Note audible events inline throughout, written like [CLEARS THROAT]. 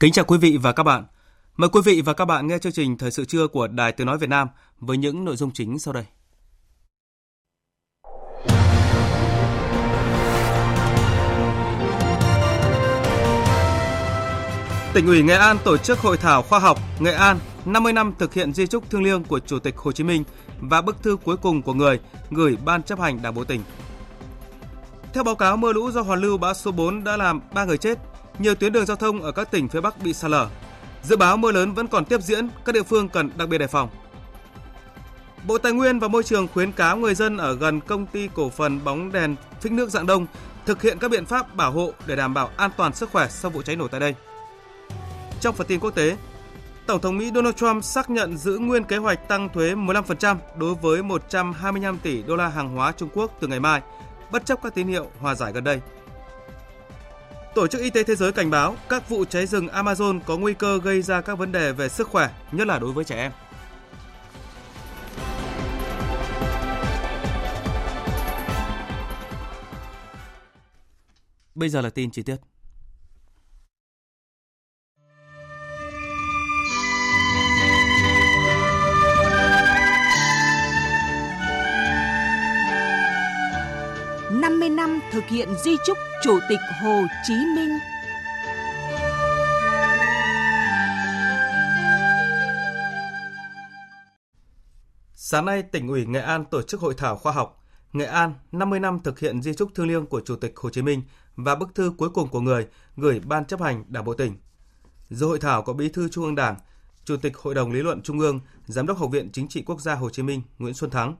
Kính chào quý vị và các bạn. Mời quý vị và các bạn nghe chương trình Thời sự trưa của Đài Tiếng Nói Việt Nam với những nội dung chính sau đây. Tỉnh ủy Nghệ An tổ chức hội thảo khoa học Nghệ An 50 năm thực hiện di trúc thương liêng của Chủ tịch Hồ Chí Minh và bức thư cuối cùng của người gửi Ban chấp hành Đảng bộ tỉnh. Theo báo cáo, mưa lũ do hoàn lưu bão số 4 đã làm 3 người chết, nhiều tuyến đường giao thông ở các tỉnh phía Bắc bị sạt lở. Dự báo mưa lớn vẫn còn tiếp diễn, các địa phương cần đặc biệt đề phòng. Bộ Tài nguyên và Môi trường khuyến cáo người dân ở gần công ty cổ phần bóng đèn phích nước dạng đông thực hiện các biện pháp bảo hộ để đảm bảo an toàn sức khỏe sau vụ cháy nổ tại đây. Trong phần tin quốc tế, Tổng thống Mỹ Donald Trump xác nhận giữ nguyên kế hoạch tăng thuế 15% đối với 125 tỷ đô la hàng hóa Trung Quốc từ ngày mai, bất chấp các tín hiệu hòa giải gần đây. Tổ chức Y tế Thế giới cảnh báo các vụ cháy rừng Amazon có nguy cơ gây ra các vấn đề về sức khỏe, nhất là đối với trẻ em. Bây giờ là tin chi tiết. Hiện di trúc Chủ tịch Hồ Chí Minh. Sáng nay, tỉnh ủy Nghệ An tổ chức hội thảo khoa học Nghệ An 50 năm thực hiện di trúc thương liêng của Chủ tịch Hồ Chí Minh và bức thư cuối cùng của người gửi Ban chấp hành Đảng bộ tỉnh. Dự hội thảo có Bí thư Trung ương Đảng, Chủ tịch Hội đồng Lý luận Trung ương, Giám đốc Học viện Chính trị Quốc gia Hồ Chí Minh Nguyễn Xuân Thắng,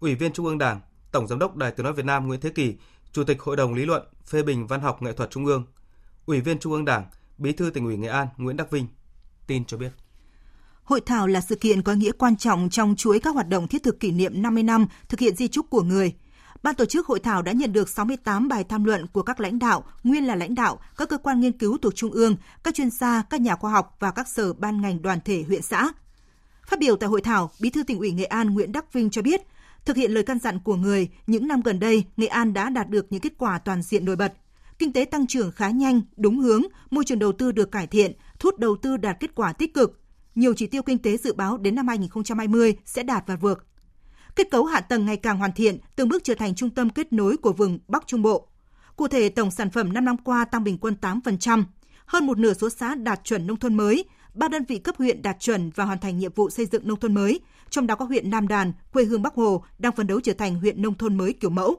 Ủy viên Trung ương Đảng, Tổng Giám đốc Đài Tiếng Nói Việt Nam Nguyễn Thế Kỳ Chủ tịch Hội đồng Lý luận, Phê bình Văn học Nghệ thuật Trung ương, Ủy viên Trung ương Đảng, Bí thư tỉnh ủy Nghệ An Nguyễn Đắc Vinh tin cho biết. Hội thảo là sự kiện có nghĩa quan trọng trong chuỗi các hoạt động thiết thực kỷ niệm 50 năm thực hiện di trúc của người. Ban tổ chức hội thảo đã nhận được 68 bài tham luận của các lãnh đạo, nguyên là lãnh đạo, các cơ quan nghiên cứu thuộc Trung ương, các chuyên gia, các nhà khoa học và các sở ban ngành đoàn thể huyện xã. Phát biểu tại hội thảo, Bí thư tỉnh ủy Nghệ An Nguyễn Đắc Vinh cho biết, Thực hiện lời căn dặn của người, những năm gần đây, Nghệ An đã đạt được những kết quả toàn diện nổi bật. Kinh tế tăng trưởng khá nhanh, đúng hướng, môi trường đầu tư được cải thiện, thu hút đầu tư đạt kết quả tích cực. Nhiều chỉ tiêu kinh tế dự báo đến năm 2020 sẽ đạt và vượt. Kết cấu hạ tầng ngày càng hoàn thiện, từng bước trở thành trung tâm kết nối của vùng Bắc Trung Bộ. Cụ thể, tổng sản phẩm 5 năm qua tăng bình quân 8%, hơn một nửa số xã đạt chuẩn nông thôn mới, ba đơn vị cấp huyện đạt chuẩn và hoàn thành nhiệm vụ xây dựng nông thôn mới, trong đó có huyện Nam Đàn, quê hương Bắc Hồ, đang phấn đấu trở thành huyện nông thôn mới kiểu mẫu.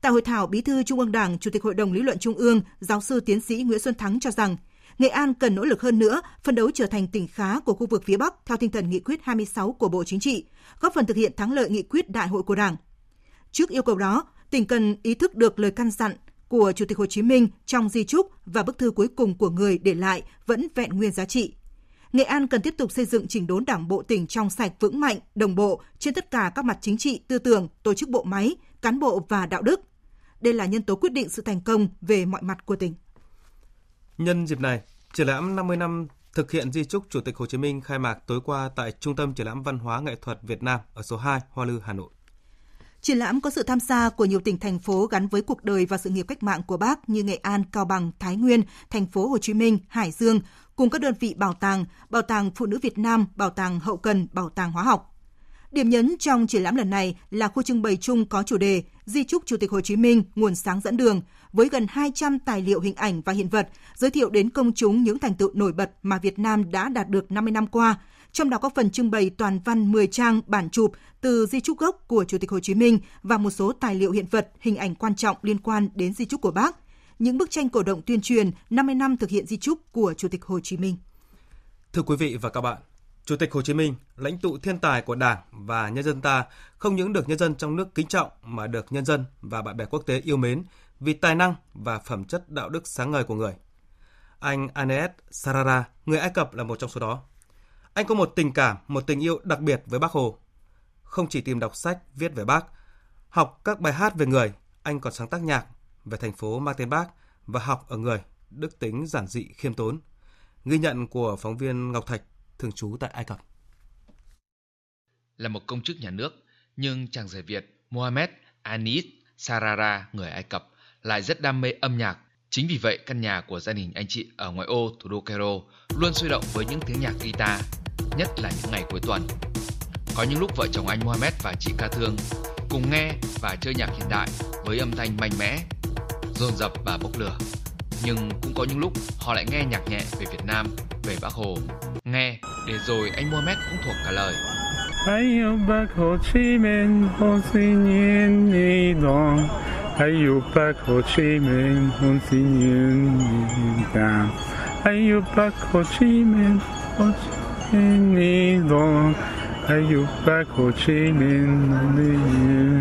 Tại hội thảo, Bí thư Trung ương Đảng, Chủ tịch Hội đồng Lý luận Trung ương, giáo sư tiến sĩ Nguyễn Xuân Thắng cho rằng, Nghệ An cần nỗ lực hơn nữa, phấn đấu trở thành tỉnh khá của khu vực phía Bắc theo tinh thần nghị quyết 26 của Bộ Chính trị, góp phần thực hiện thắng lợi nghị quyết đại hội của Đảng. Trước yêu cầu đó, tỉnh cần ý thức được lời căn dặn của Chủ tịch Hồ Chí Minh trong di trúc và bức thư cuối cùng của người để lại vẫn vẹn nguyên giá trị. Nghệ An cần tiếp tục xây dựng chỉnh đốn Đảng bộ tỉnh trong sạch vững mạnh, đồng bộ trên tất cả các mặt chính trị, tư tưởng, tổ chức bộ máy, cán bộ và đạo đức. Đây là nhân tố quyết định sự thành công về mọi mặt của tỉnh. Nhân dịp này, triển lãm 50 năm thực hiện di trúc Chủ tịch Hồ Chí Minh khai mạc tối qua tại Trung tâm Triển lãm Văn hóa Nghệ thuật Việt Nam ở số 2 Hoa Lư, Hà Nội. Triển lãm có sự tham gia của nhiều tỉnh thành phố gắn với cuộc đời và sự nghiệp cách mạng của Bác như Nghệ An, Cao Bằng, Thái Nguyên, thành phố Hồ Chí Minh, Hải Dương, cùng các đơn vị bảo tàng, Bảo tàng Phụ nữ Việt Nam, Bảo tàng Hậu cần, Bảo tàng Hóa học. Điểm nhấn trong triển lãm lần này là khu trưng bày chung có chủ đề Di trúc Chủ tịch Hồ Chí Minh, nguồn sáng dẫn đường, với gần 200 tài liệu hình ảnh và hiện vật giới thiệu đến công chúng những thành tựu nổi bật mà Việt Nam đã đạt được 50 năm qua, trong đó có phần trưng bày toàn văn 10 trang bản chụp từ di trúc gốc của Chủ tịch Hồ Chí Minh và một số tài liệu hiện vật, hình ảnh quan trọng liên quan đến di trúc của Bác. Những bức tranh cổ động tuyên truyền 50 năm thực hiện di trúc của Chủ tịch Hồ Chí Minh. Thưa quý vị và các bạn, Chủ tịch Hồ Chí Minh, lãnh tụ thiên tài của Đảng và nhân dân ta, không những được nhân dân trong nước kính trọng mà được nhân dân và bạn bè quốc tế yêu mến vì tài năng và phẩm chất đạo đức sáng ngời của người. Anh Anes Sarara, người Ai Cập là một trong số đó. Anh có một tình cảm, một tình yêu đặc biệt với Bác Hồ. Không chỉ tìm đọc sách viết về Bác, học các bài hát về người, anh còn sáng tác nhạc về thành phố mang tên Bác và học ở người, đức tính giản dị khiêm tốn. Ghi nhận của phóng viên Ngọc Thạch, thường trú tại Ai Cập. Là một công chức nhà nước, nhưng chàng rể Việt Mohamed Anis Sarara, người Ai Cập, lại rất đam mê âm nhạc. Chính vì vậy, căn nhà của gia đình anh chị ở ngoại ô thủ đô Cairo luôn sôi động với những tiếng nhạc guitar, nhất là những ngày cuối tuần. Có những lúc vợ chồng anh Mohamed và chị Ca Thương cùng nghe và chơi nhạc hiện đại với âm thanh mạnh mẽ, dồn dập và bốc lửa. Nhưng cũng có những lúc họ lại nghe nhạc nhẹ về Việt Nam, về Bác Hồ. Nghe để rồi anh Mohamed cũng thuộc cả lời. Hãy yêu Bác Hồ Chí Minh, Hồ Chí Minh đi đoàn. Hồ Hồ Hồ Hồ đi đoàn. Hãy yêu Bác Hồ Chí Minh, đi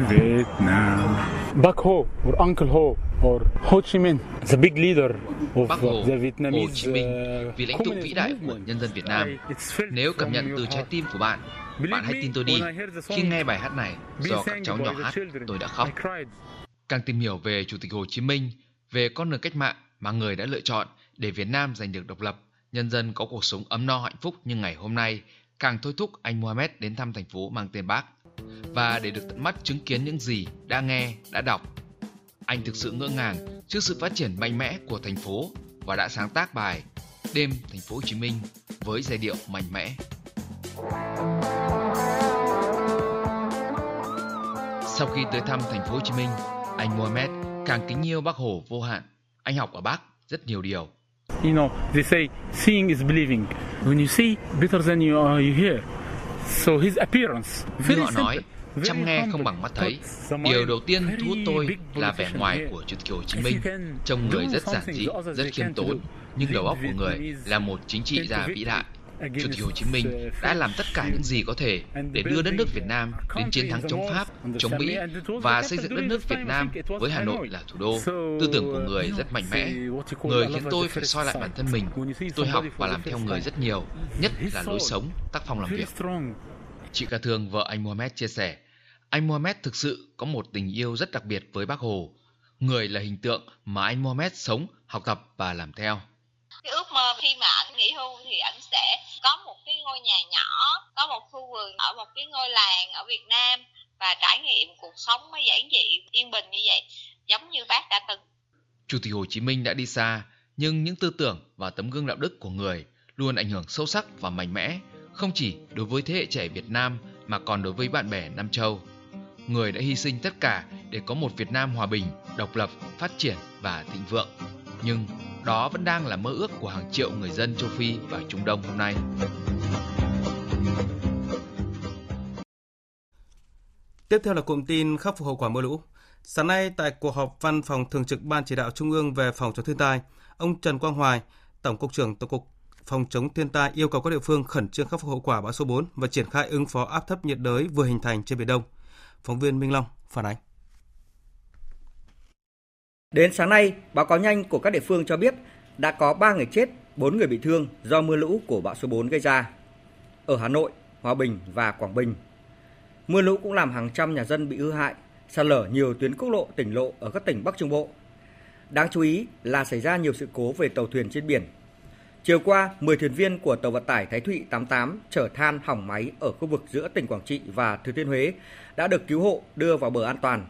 Việt Nam. Bác Hồ, or Uncle Ho, or Ho Chi Minh, the big leader of Bác Hồ, the Hồ Vietnamese Chí Minh, uh, vị lãnh tụ vĩ đại của nhân dân Việt Nam. Nếu cảm nhận từ trái tim của bạn, bạn hãy tin tôi đi. Khi nghe bài hát này do các cháu nhỏ hát, tôi đã khóc. Càng tìm hiểu về Chủ tịch Hồ Chí Minh, về con đường cách mạng mà người đã lựa chọn để Việt Nam giành được độc lập, nhân dân có cuộc sống ấm no hạnh phúc như ngày hôm nay, càng thôi thúc anh Mohamed đến thăm thành phố mang tên Bác. Và để được tận mắt chứng kiến những gì đã nghe, đã đọc, anh thực sự ngỡ ngàng trước sự phát triển mạnh mẽ của thành phố và đã sáng tác bài Đêm thành phố Hồ Chí Minh với giai điệu mạnh mẽ. Sau khi tới thăm thành phố Hồ Chí Minh, anh Mohamed càng kính yêu Bác Hồ vô hạn. Anh học ở Bác rất nhiều điều. You know, they say seeing is believing. When you see, better than you are you hear. So his appearance, Như very họ nói, simple, chăm nghe không bằng mắt thấy. Điều đầu tiên thu hút tôi là vẻ ngoài của Chủ tịch Hồ Chí Minh. Trông người rất giản dị, rất khiêm tốn, nhưng đầu óc của người là một chính trị gia vĩ đại. Chủ tịch Hồ Chí Minh đã làm tất cả những gì có thể để đưa đất nước Việt Nam đến chiến thắng chống Pháp, chống Mỹ và xây dựng đất nước Việt Nam với Hà Nội là thủ đô. Tư tưởng của người rất mạnh mẽ. Người khiến tôi phải soi lại bản thân mình. Tôi học và làm theo người rất nhiều, nhất là lối sống, tác phong làm việc. Chị Ca Thương, vợ anh Mohamed chia sẻ, anh Mohamed thực sự có một tình yêu rất đặc biệt với bác Hồ. Người là hình tượng mà anh Mohamed sống, học tập và làm theo cái ước mơ khi mà anh nghỉ hưu thì anh sẽ có một cái ngôi nhà nhỏ có một khu vườn ở một cái ngôi làng ở Việt Nam và trải nghiệm cuộc sống mới giản dị yên bình như vậy giống như bác đã từng Chủ tịch Hồ Chí Minh đã đi xa, nhưng những tư tưởng và tấm gương đạo đức của người luôn ảnh hưởng sâu sắc và mạnh mẽ, không chỉ đối với thế hệ trẻ Việt Nam mà còn đối với bạn bè Nam Châu. Người đã hy sinh tất cả để có một Việt Nam hòa bình, độc lập, phát triển và thịnh vượng. Nhưng đó vẫn đang là mơ ước của hàng triệu người dân châu Phi và Trung Đông hôm nay. Tiếp theo là cụm tin khắc phục hậu quả mưa lũ. Sáng nay tại cuộc họp Văn phòng Thường trực Ban Chỉ đạo Trung ương về phòng chống thiên tai, ông Trần Quang Hoài, Tổng cục trưởng Tổng cục Phòng chống thiên tai yêu cầu các địa phương khẩn trương khắc phục hậu quả bão số 4 và triển khai ứng phó áp thấp nhiệt đới vừa hình thành trên biển Đông. Phóng viên Minh Long phản ánh. Đến sáng nay, báo cáo nhanh của các địa phương cho biết đã có 3 người chết, 4 người bị thương do mưa lũ của bão số 4 gây ra. Ở Hà Nội, Hòa Bình và Quảng Bình. Mưa lũ cũng làm hàng trăm nhà dân bị hư hại, sạt lở nhiều tuyến quốc lộ, tỉnh lộ ở các tỉnh Bắc Trung Bộ. Đáng chú ý là xảy ra nhiều sự cố về tàu thuyền trên biển. Chiều qua, 10 thuyền viên của tàu vận tải Thái Thụy 88 chở than hỏng máy ở khu vực giữa tỉnh Quảng Trị và Thừa Thiên Huế đã được cứu hộ đưa vào bờ an toàn.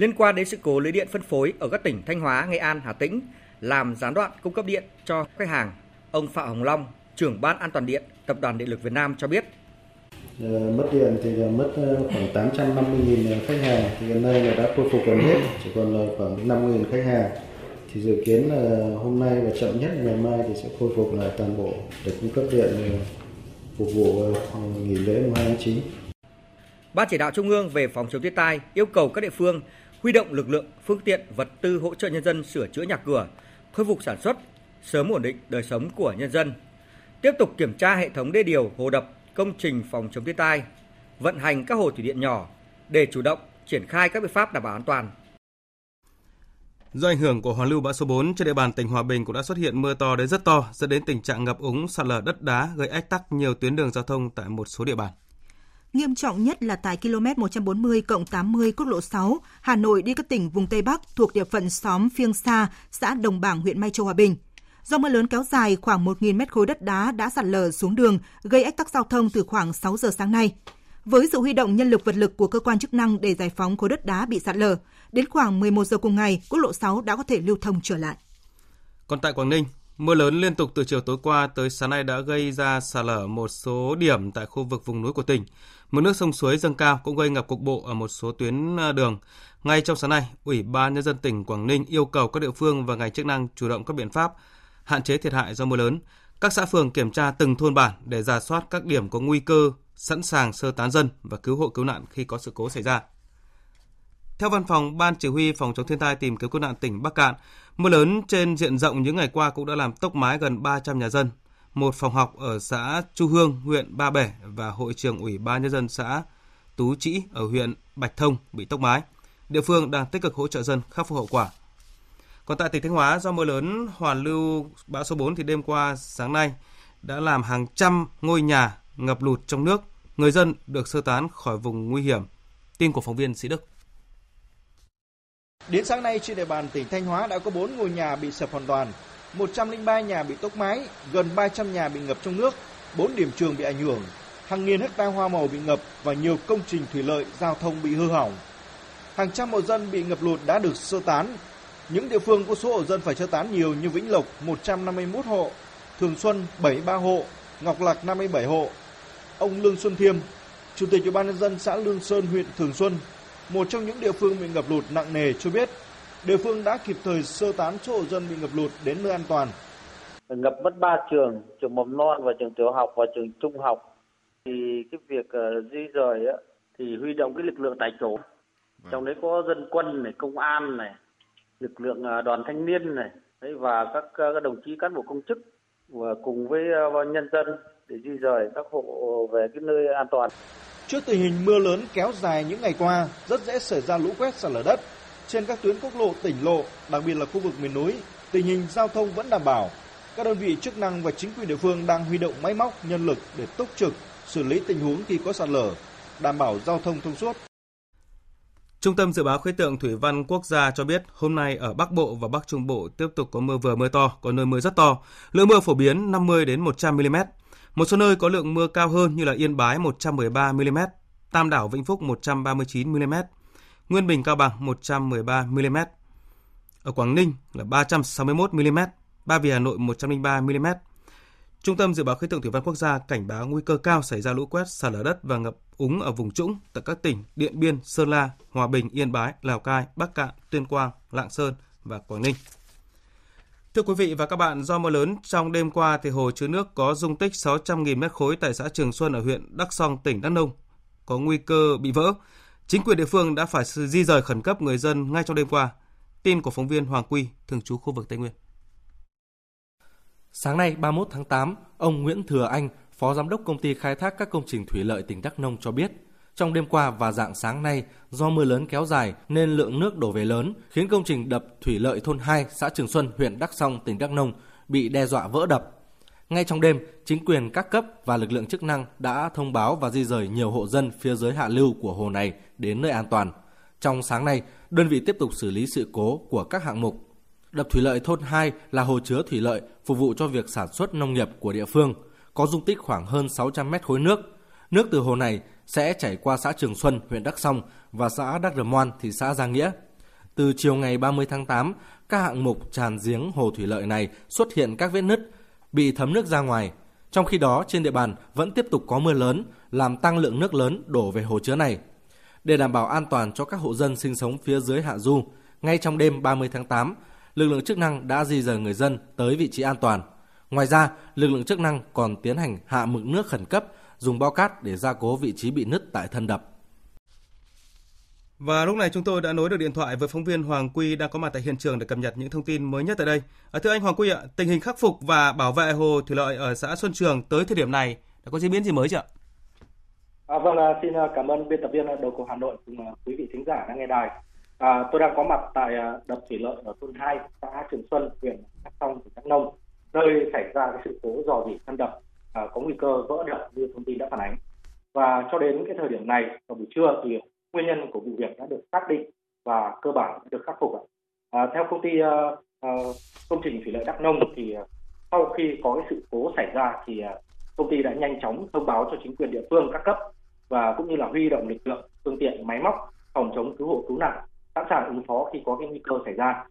Liên quan đến sự cố lưới điện phân phối ở các tỉnh Thanh Hóa, Nghệ An, Hà Tĩnh làm gián đoạn cung cấp điện cho khách hàng, ông Phạm Hồng Long, trưởng ban an toàn điện Tập đoàn Điện lực Việt Nam cho biết. Ờ, mất điện thì mất ờ, khoảng 850.000 khách hàng thì hiện nay là đã khôi phục gần hết chỉ còn là khoảng 5.000 khách hàng thì dự kiến là hôm nay và chậm nhất ngày mai thì sẽ khôi phục lại toàn bộ để cung cấp điện ờ, phục vụ nghỉ lễ mùng 2 tháng 9. Ban chỉ đạo Trung ương về phòng chống thiên tai yêu cầu các địa phương huy động lực lượng, phương tiện, vật tư hỗ trợ nhân dân sửa chữa nhà cửa, khôi phục sản xuất, sớm ổn định đời sống của nhân dân. Tiếp tục kiểm tra hệ thống đê điều, hồ đập, công trình phòng chống thiên tai, vận hành các hồ thủy điện nhỏ để chủ động triển khai các biện pháp đảm bảo an toàn. Do ảnh hưởng của hoàn lưu bão số 4 trên địa bàn tỉnh Hòa Bình cũng đã xuất hiện mưa to đến rất to, dẫn đến tình trạng ngập úng, sạt lở đất đá gây ách tắc nhiều tuyến đường giao thông tại một số địa bàn. Nghiêm trọng nhất là tại km 140 cộng 80 quốc lộ 6, Hà Nội đi các tỉnh vùng Tây Bắc thuộc địa phận xóm Phiêng Sa, xã Đồng Bảng, huyện Mai Châu, Hòa Bình. Do mưa lớn kéo dài, khoảng 1.000 mét khối đất đá đã sạt lở xuống đường, gây ách tắc giao thông từ khoảng 6 giờ sáng nay. Với sự huy động nhân lực vật lực của cơ quan chức năng để giải phóng khối đất đá bị sạt lở, đến khoảng 11 giờ cùng ngày, quốc lộ 6 đã có thể lưu thông trở lại. Còn tại Quảng Ninh, mưa lớn liên tục từ chiều tối qua tới sáng nay đã gây ra sạt lở một số điểm tại khu vực vùng núi của tỉnh. Mực nước sông suối dâng cao cũng gây ngập cục bộ ở một số tuyến à, đường. Ngay trong sáng nay, Ủy ban nhân dân tỉnh Quảng Ninh yêu cầu các địa phương và ngành chức năng chủ động các biện pháp hạn chế thiệt hại do mưa lớn. Các xã phường kiểm tra từng thôn bản để ra soát các điểm có nguy cơ, sẵn sàng sơ tán dân và cứu hộ cứu nạn khi có sự cố xảy ra. Theo văn phòng Ban Chỉ huy Phòng chống thiên tai tìm kiếm cứu nạn tỉnh Bắc Cạn, mưa lớn trên diện rộng những ngày qua cũng đã làm tốc mái gần 300 nhà dân, một phòng học ở xã Chu Hương, huyện Ba Bể và hội trường Ủy ban nhân dân xã Tú Trĩ ở huyện Bạch Thông bị tốc mái. Địa phương đang tích cực hỗ trợ dân khắc phục hậu quả. Còn tại tỉnh Thanh Hóa, do mưa lớn hoàn lưu bão số 4 thì đêm qua sáng nay đã làm hàng trăm ngôi nhà ngập lụt trong nước. Người dân được sơ tán khỏi vùng nguy hiểm. Tin của phóng viên Sĩ Đức. Đến sáng nay trên địa bàn tỉnh Thanh Hóa đã có 4 ngôi nhà bị sập hoàn toàn, 103 nhà bị tốc mái, gần 300 nhà bị ngập trong nước, 4 điểm trường bị ảnh hưởng, hàng nghìn hecta hoa màu bị ngập và nhiều công trình thủy lợi, giao thông bị hư hỏng. Hàng trăm hộ dân bị ngập lụt đã được sơ tán. Những địa phương có số hộ dân phải sơ tán nhiều như Vĩnh Lộc 151 hộ, Thường Xuân 73 hộ, Ngọc Lặc 57 hộ. Ông Lương Xuân Thiêm, Chủ tịch Ủy ban nhân dân xã Lương Sơn, huyện Thường Xuân, một trong những địa phương bị ngập lụt nặng nề cho biết, địa phương đã kịp thời sơ tán số hộ dân bị ngập lụt đến nơi an toàn. Ngập mất 3 trường, trường mầm non và trường tiểu học và trường trung học. Thì cái việc uh, di rời á, thì huy động cái lực lượng tại chỗ. Trong đấy có dân quân này, công an này, lực lượng uh, đoàn thanh niên này, đấy, và các, uh, các đồng chí cán bộ công chức và cùng với uh, nhân dân để di rời các hộ về cái nơi an toàn. Trước tình hình mưa lớn kéo dài những ngày qua, rất dễ xảy ra lũ quét sạt lở đất trên các tuyến quốc lộ, tỉnh lộ, đặc biệt là khu vực miền núi. Tình hình giao thông vẫn đảm bảo. Các đơn vị chức năng và chính quyền địa phương đang huy động máy móc, nhân lực để túc trực, xử lý tình huống khi có sạt lở, đảm bảo giao thông thông suốt. Trung tâm Dự báo Khí tượng Thủy văn Quốc gia cho biết hôm nay ở Bắc Bộ và Bắc Trung Bộ tiếp tục có mưa vừa mưa to, có nơi mưa rất to. Lượng mưa phổ biến 50 đến 100 mm. Một số nơi có lượng mưa cao hơn như là Yên Bái 113 mm, Tam Đảo Vĩnh Phúc 139 mm, Nguyên Bình Cao Bằng 113 mm. Ở Quảng Ninh là 361 mm, Ba Vì Hà Nội 103 mm. Trung tâm Dự báo Khí tượng Thủy văn Quốc gia cảnh báo nguy cơ cao xảy ra lũ quét, sạt lở đất và ngập úng ở vùng trũng tại các tỉnh Điện Biên, Sơn La, Hòa Bình, Yên Bái, Lào Cai, Bắc Cạn, Tuyên Quang, Lạng Sơn và Quảng Ninh. Thưa quý vị và các bạn, do mưa lớn trong đêm qua thì hồ chứa nước có dung tích 600.000 mét khối tại xã Trường Xuân ở huyện Đắk Song, tỉnh Đắk Nông có nguy cơ bị vỡ. Chính quyền địa phương đã phải di rời khẩn cấp người dân ngay trong đêm qua. Tin của phóng viên Hoàng Quy, thường trú khu vực Tây Nguyên. Sáng nay 31 tháng 8, ông Nguyễn Thừa Anh, Phó Giám đốc Công ty Khai thác các công trình thủy lợi tỉnh Đắk Nông cho biết, trong đêm qua và dạng sáng nay, do mưa lớn kéo dài nên lượng nước đổ về lớn, khiến công trình đập thủy lợi thôn 2, xã Trường Xuân, huyện Đắk Song, tỉnh Đắk Nông bị đe dọa vỡ đập. Ngay trong đêm, chính quyền các cấp và lực lượng chức năng đã thông báo và di rời nhiều hộ dân phía dưới hạ lưu của hồ này đến nơi an toàn. Trong sáng nay, đơn vị tiếp tục xử lý sự cố của các hạng mục. Đập thủy lợi thôn 2 là hồ chứa thủy lợi phục vụ cho việc sản xuất nông nghiệp của địa phương, có dung tích khoảng hơn 600 mét khối nước. Nước từ hồ này sẽ chảy qua xã Trường Xuân, huyện Đắc Song và xã Đắc Rờ Moan, thị xã Giang Nghĩa. Từ chiều ngày 30 tháng 8, các hạng mục tràn giếng hồ thủy lợi này xuất hiện các vết nứt, bị thấm nước ra ngoài. Trong khi đó, trên địa bàn vẫn tiếp tục có mưa lớn, làm tăng lượng nước lớn đổ về hồ chứa này. Để đảm bảo an toàn cho các hộ dân sinh sống phía dưới hạ du, ngay trong đêm 30 tháng 8, lực lượng chức năng đã di rời người dân tới vị trí an toàn. Ngoài ra, lực lượng chức năng còn tiến hành hạ mực nước khẩn cấp, dùng bao cát để gia cố vị trí bị nứt tại thân đập. Và lúc này chúng tôi đã nối được điện thoại với phóng viên Hoàng Quy đang có mặt tại hiện trường để cập nhật những thông tin mới nhất tại đây. À, thưa anh Hoàng Quy ạ, tình hình khắc phục và bảo vệ hồ thủy lợi ở xã Xuân Trường tới thời điểm này đã có diễn biến gì mới chưa ạ? À, vâng, à, xin à, cảm ơn biên tập viên à, đầu cầu Hà Nội cùng quý vị thính giả đang nghe đài. À, tôi đang có mặt tại đập thủy lợi ở thôn 2, xã Trường Xuân, huyện Đắk Song, tỉnh Đắk Nông, nơi xảy ra cái sự cố dò dỉ thân đập à, có nguy cơ vỡ đập như thông tin đã phản ánh. Và cho đến cái thời điểm này vào buổi trưa thì nguyên nhân của vụ việc đã được xác định và cơ bản đã được khắc phục. À, theo công ty uh, uh, công trình thủy lợi Đắk Nông thì uh, sau khi có cái sự cố xảy ra thì uh, công ty đã nhanh chóng thông báo cho chính quyền địa phương các cấp và cũng như là huy động lực lượng phương tiện máy móc phòng chống cứu hộ cứu nạn sẵn sàng ứng phó khi có cái nguy cơ xảy ra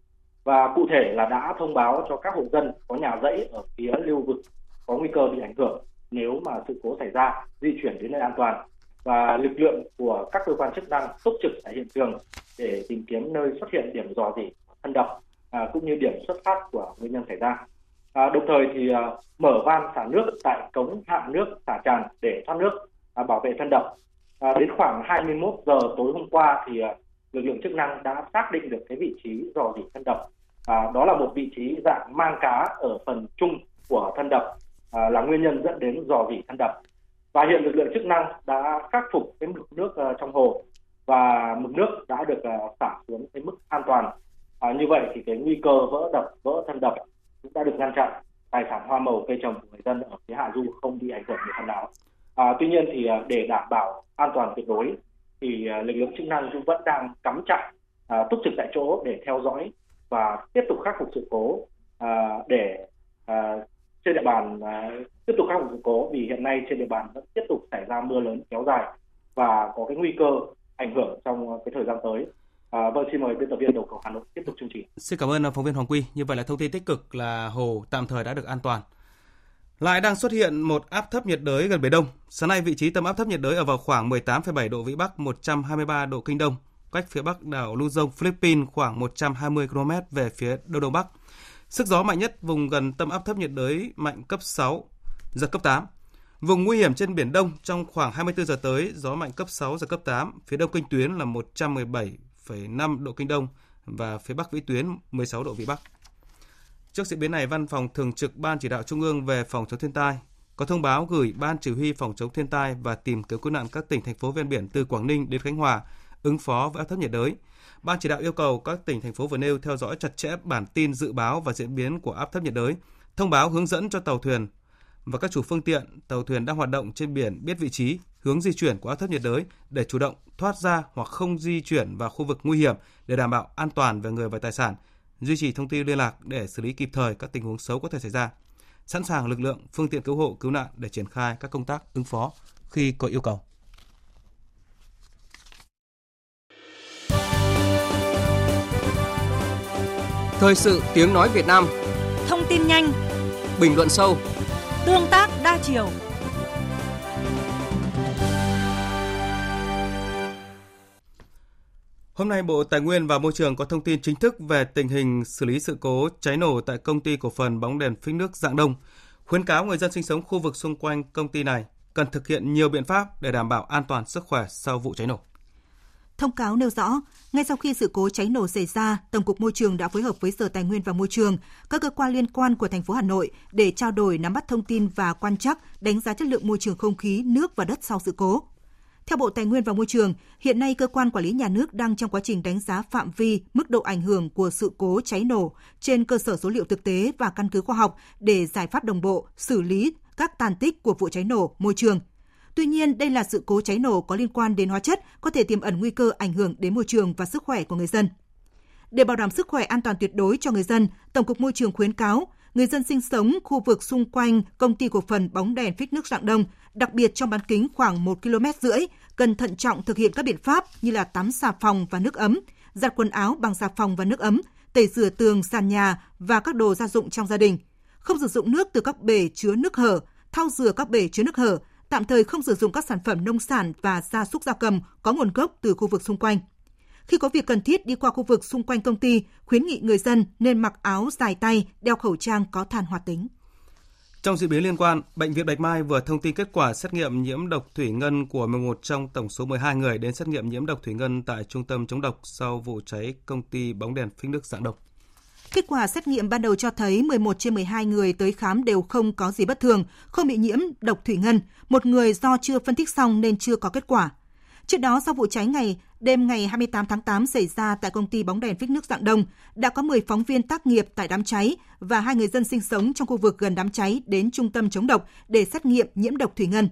và cụ thể là đã thông báo cho các hộ dân có nhà rẫy ở phía lưu vực có nguy cơ bị ảnh hưởng nếu mà sự cố xảy ra di chuyển đến nơi an toàn và lực lượng của các cơ quan chức năng túc trực tại hiện trường để tìm kiếm nơi xuất hiện điểm dò dỉ thân đập à, cũng như điểm xuất phát của nguyên nhân xảy ra. À, đồng thời thì à, mở van xả nước tại cống hạ nước xả tràn để thoát nước à, bảo vệ thân đập. À, đến khoảng 21 giờ tối hôm qua thì à, lực lượng chức năng đã xác định được cái vị trí dò dỉ thân đập. À, đó là một vị trí dạng mang cá ở phần trung của thân đập à, là nguyên nhân dẫn đến dò dỉ thân đập và hiện lực lượng chức năng đã khắc phục cái mực nước uh, trong hồ và mực nước đã được uh, xả xuống cái mức an toàn. À, như vậy thì cái nguy cơ vỡ đập vỡ thân đập cũng đã được ngăn chặn. Tài sản hoa màu cây trồng của người dân ở phía hạ du không bị ảnh hưởng đến phần nào. À, tuy nhiên thì uh, để đảm bảo an toàn tuyệt đối thì uh, lực lượng chức năng cũng vẫn đang cắm chặn uh, túc trực tại chỗ để theo dõi và tiếp tục khắc phục sự cố uh, để uh, trên địa bàn à, tiếp tục khắc phục sự cố vì hiện nay trên địa bàn vẫn tiếp tục xảy ra mưa lớn kéo dài và có cái nguy cơ ảnh hưởng trong cái thời gian tới. À, vâng, xin mời biên tập viên đầu cầu Hà Nội tiếp tục chương trình. Xin cảm ơn à, phóng viên Hoàng Quy. Như vậy là thông tin tích cực là hồ tạm thời đã được an toàn. Lại đang xuất hiện một áp thấp nhiệt đới gần Biển Đông. Sáng nay vị trí tâm áp thấp nhiệt đới ở vào khoảng 18,7 độ vĩ Bắc, 123 độ kinh Đông, cách phía Bắc đảo Luzon, Philippines khoảng 120 km về phía đông đông bắc. Sức gió mạnh nhất vùng gần tâm áp thấp nhiệt đới mạnh cấp 6, giật cấp 8. Vùng nguy hiểm trên Biển Đông trong khoảng 24 giờ tới, gió mạnh cấp 6, giật cấp 8, phía đông kinh tuyến là 117,5 độ kinh đông và phía bắc vĩ tuyến 16 độ vĩ bắc. Trước diễn biến này, Văn phòng Thường trực Ban Chỉ đạo Trung ương về phòng chống thiên tai có thông báo gửi Ban Chỉ huy phòng chống thiên tai và tìm kiếm cứu nạn các tỉnh thành phố ven biển từ Quảng Ninh đến Khánh Hòa ứng phó với áp thấp nhiệt đới – Ban chỉ đạo yêu cầu các tỉnh thành phố vừa nêu theo dõi chặt chẽ bản tin dự báo và diễn biến của áp thấp nhiệt đới, thông báo hướng dẫn cho tàu thuyền và các chủ phương tiện, tàu thuyền đang hoạt động trên biển biết vị trí, hướng di chuyển của áp thấp nhiệt đới để chủ động thoát ra hoặc không di chuyển vào khu vực nguy hiểm để đảm bảo an toàn về người và tài sản, duy trì thông tin liên lạc để xử lý kịp thời các tình huống xấu có thể xảy ra, sẵn sàng lực lượng, phương tiện cứu hộ, cứu nạn để triển khai các công tác ứng phó khi có yêu cầu. Thời sự tiếng nói Việt Nam. Thông tin nhanh. Bình luận sâu. Tương tác đa chiều. Hôm nay Bộ Tài nguyên và Môi trường có thông tin chính thức về tình hình xử lý sự cố cháy nổ tại công ty cổ phần bóng đèn phích nước Dạng Đông, khuyến cáo người dân sinh sống khu vực xung quanh công ty này cần thực hiện nhiều biện pháp để đảm bảo an toàn sức khỏe sau vụ cháy nổ. Thông cáo nêu rõ, ngay sau khi sự cố cháy nổ xảy ra, Tổng cục Môi trường đã phối hợp với Sở Tài nguyên và Môi trường, các cơ quan liên quan của thành phố Hà Nội để trao đổi nắm bắt thông tin và quan trắc, đánh giá chất lượng môi trường không khí, nước và đất sau sự cố. Theo Bộ Tài nguyên và Môi trường, hiện nay cơ quan quản lý nhà nước đang trong quá trình đánh giá phạm vi, mức độ ảnh hưởng của sự cố cháy nổ trên cơ sở số liệu thực tế và căn cứ khoa học để giải pháp đồng bộ, xử lý các tàn tích của vụ cháy nổ môi trường Tuy nhiên, đây là sự cố cháy nổ có liên quan đến hóa chất, có thể tiềm ẩn nguy cơ ảnh hưởng đến môi trường và sức khỏe của người dân. Để bảo đảm sức khỏe an toàn tuyệt đối cho người dân, Tổng cục Môi trường khuyến cáo người dân sinh sống khu vực xung quanh công ty cổ phần bóng đèn phích nước Rạng Đông, đặc biệt trong bán kính khoảng 1 km rưỡi, cần thận trọng thực hiện các biện pháp như là tắm xà phòng và nước ấm, giặt quần áo bằng xà phòng và nước ấm, tẩy rửa tường, sàn nhà và các đồ gia dụng trong gia đình, không sử dụng nước từ các bể chứa nước hở, thao rửa các bể chứa nước hở, tạm thời không sử dụng các sản phẩm nông sản và gia súc gia cầm có nguồn gốc từ khu vực xung quanh. Khi có việc cần thiết đi qua khu vực xung quanh công ty, khuyến nghị người dân nên mặc áo dài tay, đeo khẩu trang có than hoạt tính. Trong diễn biến liên quan, Bệnh viện Bạch Mai vừa thông tin kết quả xét nghiệm nhiễm độc thủy ngân của 11 trong tổng số 12 người đến xét nghiệm nhiễm độc thủy ngân tại trung tâm chống độc sau vụ cháy công ty bóng đèn phích nước dạng độc. Kết quả xét nghiệm ban đầu cho thấy 11 trên 12 người tới khám đều không có gì bất thường, không bị nhiễm độc thủy ngân. Một người do chưa phân tích xong nên chưa có kết quả. Trước đó, sau vụ cháy ngày đêm ngày 28 tháng 8 xảy ra tại công ty bóng đèn phích nước dạng đông, đã có 10 phóng viên tác nghiệp tại đám cháy và hai người dân sinh sống trong khu vực gần đám cháy đến trung tâm chống độc để xét nghiệm nhiễm độc thủy ngân.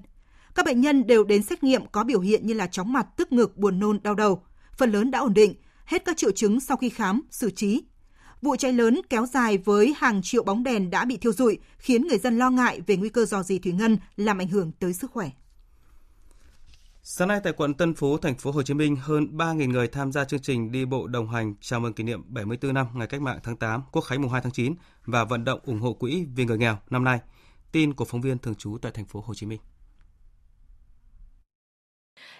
Các bệnh nhân đều đến xét nghiệm có biểu hiện như là chóng mặt, tức ngực, buồn nôn, đau đầu. Phần lớn đã ổn định, hết các triệu chứng sau khi khám, xử trí. Vụ cháy lớn kéo dài với hàng triệu bóng đèn đã bị thiêu rụi, khiến người dân lo ngại về nguy cơ dò dỉ thủy ngân làm ảnh hưởng tới sức khỏe. Sáng nay tại quận Tân Phú, thành phố Hồ Chí Minh, hơn 3.000 người tham gia chương trình đi bộ đồng hành chào mừng kỷ niệm 74 năm ngày Cách mạng tháng 8, Quốc khánh mùng 2 tháng 9 và vận động ủng hộ quỹ vì người nghèo năm nay. Tin của phóng viên thường trú tại thành phố Hồ Chí Minh.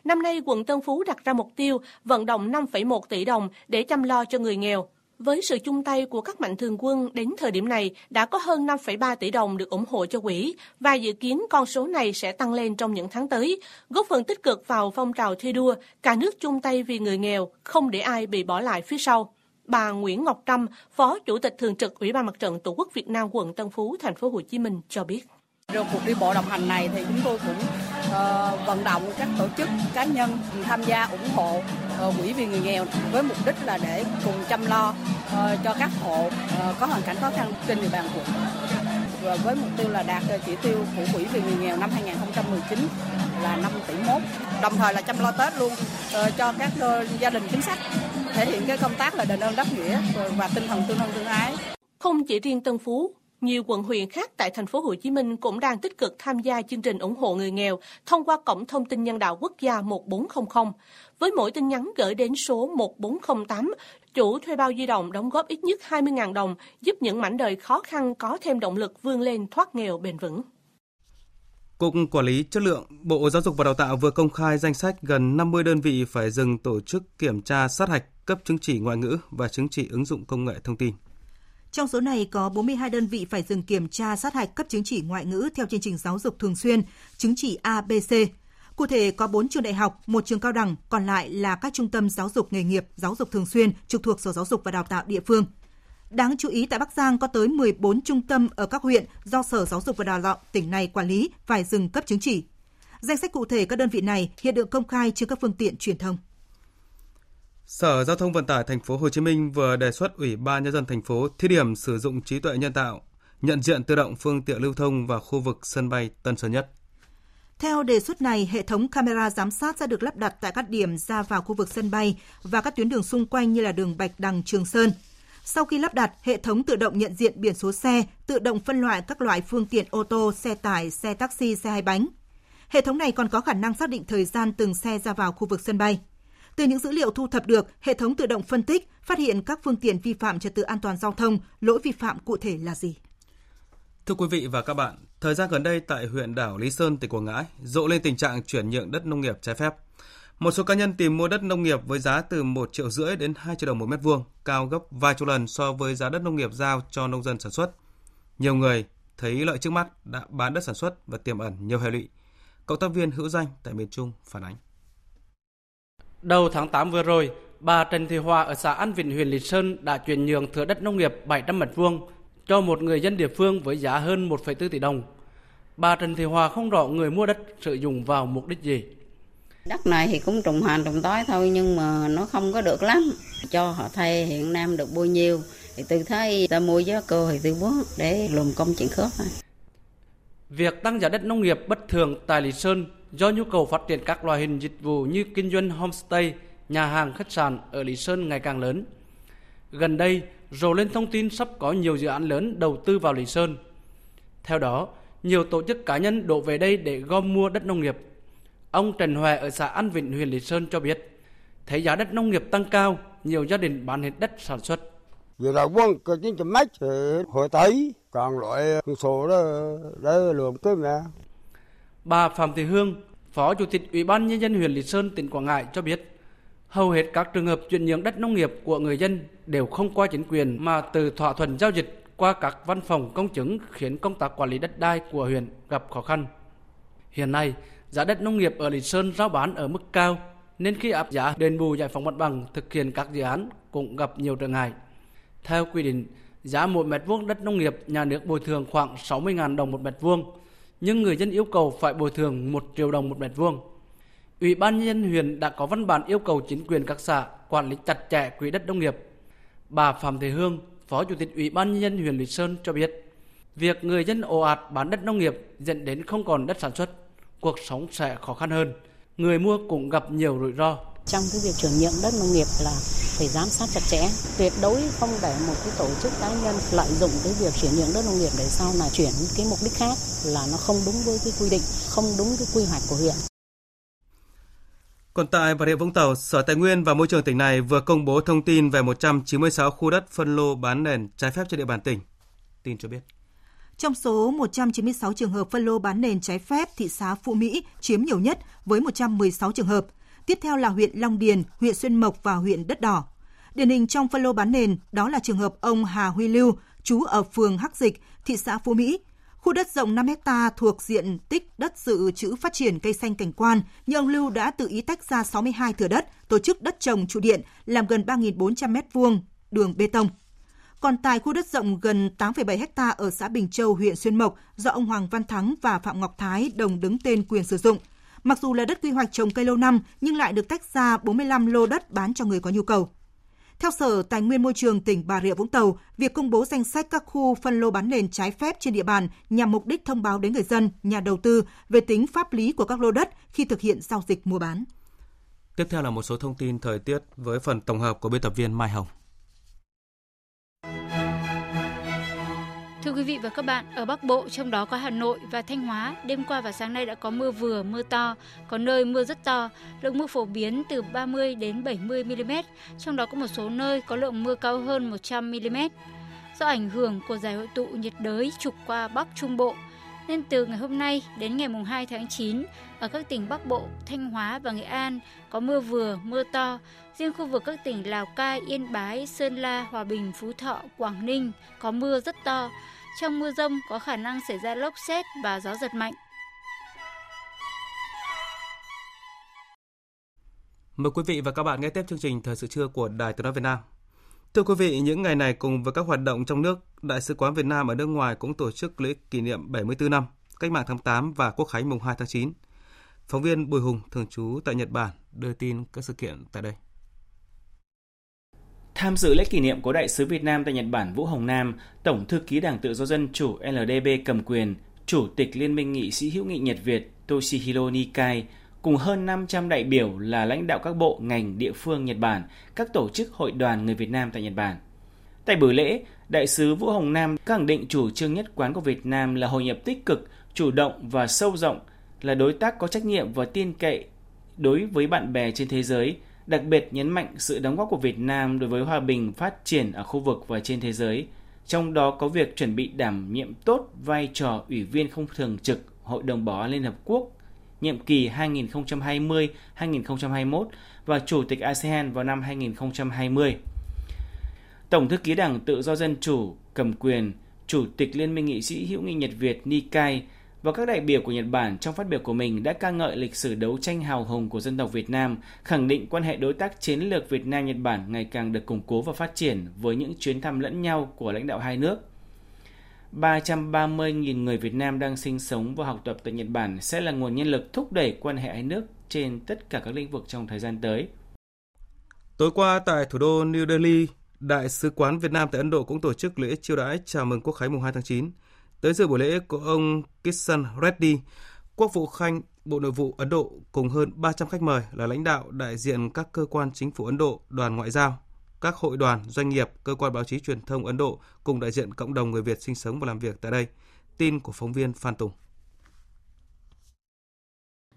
Năm nay, quận Tân Phú đặt ra mục tiêu vận động 5,1 tỷ đồng để chăm lo cho người nghèo. Với sự chung tay của các mạnh thường quân, đến thời điểm này đã có hơn 5,3 tỷ đồng được ủng hộ cho quỹ và dự kiến con số này sẽ tăng lên trong những tháng tới, góp phần tích cực vào phong trào thi đua, cả nước chung tay vì người nghèo, không để ai bị bỏ lại phía sau. Bà Nguyễn Ngọc Trâm, Phó Chủ tịch Thường trực Ủy ban Mặt trận Tổ quốc Việt Nam quận Tân Phú, thành phố Hồ Chí Minh cho biết. Trong cuộc đi bộ đồng hành này thì chúng tôi cũng uh, vận động các tổ chức cá nhân tham gia ủng hộ uh, quỹ vì người nghèo với mục đích là để cùng chăm lo uh, cho các hộ uh, có hoàn cảnh khó khăn trên địa bàn quận. Và với mục tiêu là đạt chỉ tiêu của quỹ vì người nghèo năm 2019 là 5 tỷ mốt đồng thời là chăm lo Tết luôn uh, cho các uh, gia đình chính sách thể hiện cái công tác là đền ơn đáp nghĩa và tinh thần tương thân tương ái. Không chỉ riêng Tân Phú, nhiều quận huyện khác tại thành phố Hồ Chí Minh cũng đang tích cực tham gia chương trình ủng hộ người nghèo thông qua cổng thông tin nhân đạo quốc gia 1400. Với mỗi tin nhắn gửi đến số 1408, chủ thuê bao di động đóng góp ít nhất 20.000 đồng, giúp những mảnh đời khó khăn có thêm động lực vươn lên thoát nghèo bền vững. Cục Quản lý Chất lượng Bộ Giáo dục và Đào tạo vừa công khai danh sách gần 50 đơn vị phải dừng tổ chức kiểm tra sát hạch cấp chứng chỉ ngoại ngữ và chứng chỉ ứng dụng công nghệ thông tin. Trong số này có 42 đơn vị phải dừng kiểm tra sát hạch cấp chứng chỉ ngoại ngữ theo chương trình giáo dục thường xuyên, chứng chỉ ABC. Cụ thể có 4 trường đại học, một trường cao đẳng, còn lại là các trung tâm giáo dục nghề nghiệp, giáo dục thường xuyên trực thuộc Sở Giáo dục và Đào tạo địa phương. Đáng chú ý tại Bắc Giang có tới 14 trung tâm ở các huyện do Sở Giáo dục và Đào tạo tỉnh này quản lý phải dừng cấp chứng chỉ. Danh sách cụ thể các đơn vị này hiện được công khai trên các phương tiện truyền thông. Sở Giao thông Vận tải Thành phố Hồ Chí Minh vừa đề xuất Ủy ban nhân dân thành phố thí điểm sử dụng trí tuệ nhân tạo nhận diện tự động phương tiện lưu thông vào khu vực sân bay Tân Sơn Nhất. Theo đề xuất này, hệ thống camera giám sát sẽ được lắp đặt tại các điểm ra vào khu vực sân bay và các tuyến đường xung quanh như là đường Bạch Đằng, Trường Sơn. Sau khi lắp đặt, hệ thống tự động nhận diện biển số xe, tự động phân loại các loại phương tiện ô tô, xe tải, xe taxi, xe hai bánh. Hệ thống này còn có khả năng xác định thời gian từng xe ra vào khu vực sân bay. Từ những dữ liệu thu thập được, hệ thống tự động phân tích, phát hiện các phương tiện vi phạm trật tự an toàn giao thông, lỗi vi phạm cụ thể là gì. Thưa quý vị và các bạn, thời gian gần đây tại huyện đảo Lý Sơn, tỉnh Quảng Ngãi, rộ lên tình trạng chuyển nhượng đất nông nghiệp trái phép. Một số cá nhân tìm mua đất nông nghiệp với giá từ 1 triệu rưỡi đến 2 triệu đồng một mét vuông, cao gấp vài chục lần so với giá đất nông nghiệp giao cho nông dân sản xuất. Nhiều người thấy lợi trước mắt đã bán đất sản xuất và tiềm ẩn nhiều hệ lụy. Cộng tác viên hữu danh tại miền Trung phản ánh. Đầu tháng 8 vừa rồi, bà Trần Thị Hòa ở xã An Vĩnh, huyện Lý Sơn đã chuyển nhượng thửa đất nông nghiệp 700 mét vuông cho một người dân địa phương với giá hơn 1,4 tỷ đồng. Bà Trần Thị Hòa không rõ người mua đất sử dụng vào mục đích gì. Đất này thì cũng trùng hàng trùng tối thôi nhưng mà nó không có được lắm. Cho họ thay hiện nam được bao nhiêu thì từ thấy ta mua giá cơ thì từ bố để lùm công chuyện thôi. Việc tăng giá đất nông nghiệp bất thường tại Lý Sơn do nhu cầu phát triển các loại hình dịch vụ như kinh doanh homestay, nhà hàng, khách sạn ở Lý Sơn ngày càng lớn. Gần đây, rồ lên thông tin sắp có nhiều dự án lớn đầu tư vào Lý Sơn. Theo đó, nhiều tổ chức cá nhân đổ về đây để gom mua đất nông nghiệp. Ông Trần Hoè ở xã An Vịnh huyện Lý Sơn cho biết, thấy giá đất nông nghiệp tăng cao, nhiều gia đình bán hết đất sản xuất. Vì là quân cơ chính chấm mách thì hội thấy, còn loại số đó, đó lượng tới mà. Bà Phạm Thị Hương, Phó Chủ tịch Ủy ban Nhân dân huyện Lý Sơn, tỉnh Quảng Ngãi cho biết, hầu hết các trường hợp chuyển nhượng đất nông nghiệp của người dân đều không qua chính quyền mà từ thỏa thuận giao dịch qua các văn phòng công chứng khiến công tác quản lý đất đai của huyện gặp khó khăn. Hiện nay, giá đất nông nghiệp ở Lý Sơn rao bán ở mức cao, nên khi áp giá đền bù giải phóng mặt bằng thực hiện các dự án cũng gặp nhiều trở ngại. Theo quy định, giá mỗi mét vuông đất nông nghiệp nhà nước bồi thường khoảng 60.000 đồng một mét vuông, nhưng người dân yêu cầu phải bồi thường 1 triệu đồng một mét vuông. Ủy ban nhân dân huyện đã có văn bản yêu cầu chính quyền các xã quản lý chặt chẽ quỹ đất nông nghiệp. Bà Phạm Thị Hương, Phó Chủ tịch Ủy ban nhân dân huyện Lý Sơn cho biết, việc người dân ồ ạt bán đất nông nghiệp dẫn đến không còn đất sản xuất, cuộc sống sẽ khó khăn hơn. Người mua cũng gặp nhiều rủi ro. Trong cái việc chuyển nhượng đất nông nghiệp là phải giám sát chặt chẽ, tuyệt đối không để một cái tổ chức cá nhân lợi dụng cái việc chuyển nhượng đất nông nghiệp để sau là chuyển cái mục đích khác là nó không đúng với cái quy định, không đúng cái quy hoạch của huyện. Còn tại Bà Rịa Vũng Tàu, Sở Tài nguyên và Môi trường tỉnh này vừa công bố thông tin về 196 khu đất phân lô bán nền trái phép trên địa bàn tỉnh. Tin cho biết. Trong số 196 trường hợp phân lô bán nền trái phép, thị xã Phú Mỹ chiếm nhiều nhất với 116 trường hợp. Tiếp theo là huyện Long Điền, huyện Xuyên Mộc và huyện Đất Đỏ. Điển hình trong phân lô bán nền đó là trường hợp ông Hà Huy Lưu, trú ở phường Hắc Dịch, thị xã Phú Mỹ, Khu đất rộng 5 ha thuộc diện tích đất dự trữ phát triển cây xanh cảnh quan, nhưng ông Lưu đã tự ý tách ra 62 thửa đất, tổ chức đất trồng trụ điện, làm gần 3.400 m2 đường bê tông. Còn tại khu đất rộng gần 8,7 ha ở xã Bình Châu, huyện Xuyên Mộc do ông Hoàng Văn Thắng và Phạm Ngọc Thái đồng đứng tên quyền sử dụng. Mặc dù là đất quy hoạch trồng cây lâu năm nhưng lại được tách ra 45 lô đất bán cho người có nhu cầu. Theo Sở Tài nguyên Môi trường tỉnh Bà Rịa Vũng Tàu, việc công bố danh sách các khu phân lô bán nền trái phép trên địa bàn nhằm mục đích thông báo đến người dân, nhà đầu tư về tính pháp lý của các lô đất khi thực hiện giao dịch mua bán. Tiếp theo là một số thông tin thời tiết với phần tổng hợp của biên tập viên Mai Hồng. Thưa quý vị và các bạn, ở Bắc Bộ trong đó có Hà Nội và Thanh Hóa, đêm qua và sáng nay đã có mưa vừa, mưa to, có nơi mưa rất to, lượng mưa phổ biến từ 30 đến 70 mm, trong đó có một số nơi có lượng mưa cao hơn 100 mm. Do ảnh hưởng của giải hội tụ nhiệt đới trục qua Bắc Trung Bộ, nên từ ngày hôm nay đến ngày 2 tháng 9, ở các tỉnh Bắc Bộ, Thanh Hóa và Nghệ An có mưa vừa, mưa to. Riêng khu vực các tỉnh Lào Cai, Yên Bái, Sơn La, Hòa Bình, Phú Thọ, Quảng Ninh có mưa rất to. Trong mưa rông có khả năng xảy ra lốc xét và gió giật mạnh. Mời quý vị và các bạn nghe tiếp chương trình Thời sự trưa của Đài Tiếng nói Việt Nam. Thưa quý vị, những ngày này cùng với các hoạt động trong nước, Đại sứ quán Việt Nam ở nước ngoài cũng tổ chức lễ kỷ niệm 74 năm Cách mạng tháng 8 và Quốc khánh mùng 2 tháng 9. Phóng viên Bùi Hùng thường trú tại Nhật Bản đưa tin các sự kiện tại đây. Tham dự lễ kỷ niệm có Đại sứ Việt Nam tại Nhật Bản Vũ Hồng Nam, Tổng thư ký Đảng Tự do Dân chủ LDP cầm quyền, Chủ tịch Liên minh nghị sĩ hữu nghị Nhật Việt Toshihiro Nikai, cùng hơn 500 đại biểu là lãnh đạo các bộ, ngành, địa phương Nhật Bản, các tổ chức hội đoàn người Việt Nam tại Nhật Bản. Tại buổi lễ, Đại sứ Vũ Hồng Nam khẳng định chủ trương nhất quán của Việt Nam là hội nhập tích cực, chủ động và sâu rộng, là đối tác có trách nhiệm và tin cậy đối với bạn bè trên thế giới, đặc biệt nhấn mạnh sự đóng góp của Việt Nam đối với hòa bình phát triển ở khu vực và trên thế giới, trong đó có việc chuẩn bị đảm nhiệm tốt vai trò Ủy viên không thường trực Hội đồng Bảo an Liên Hợp Quốc nhiệm kỳ 2020-2021 và Chủ tịch ASEAN vào năm 2020. Tổng thư ký Đảng Tự do Dân chủ cầm quyền, Chủ tịch Liên minh nghị sĩ hữu nghị Nhật Việt Nikai và các đại biểu của Nhật Bản trong phát biểu của mình đã ca ngợi lịch sử đấu tranh hào hùng của dân tộc Việt Nam, khẳng định quan hệ đối tác chiến lược Việt Nam Nhật Bản ngày càng được củng cố và phát triển với những chuyến thăm lẫn nhau của lãnh đạo hai nước. 330.000 người Việt Nam đang sinh sống và học tập tại Nhật Bản sẽ là nguồn nhân lực thúc đẩy quan hệ hai nước trên tất cả các lĩnh vực trong thời gian tới. Tối qua tại thủ đô New Delhi, Đại sứ quán Việt Nam tại Ấn Độ cũng tổ chức lễ chiêu đãi chào mừng Quốc khánh mùng 2 tháng 9. Tới dự buổi lễ có ông Kishan Reddy, Quốc vụ Khanh Bộ Nội vụ Ấn Độ cùng hơn 300 khách mời là lãnh đạo đại diện các cơ quan chính phủ Ấn Độ, đoàn ngoại giao, các hội đoàn, doanh nghiệp, cơ quan báo chí truyền thông Ấn Độ cùng đại diện cộng đồng người Việt sinh sống và làm việc tại đây. Tin của phóng viên Phan Tùng.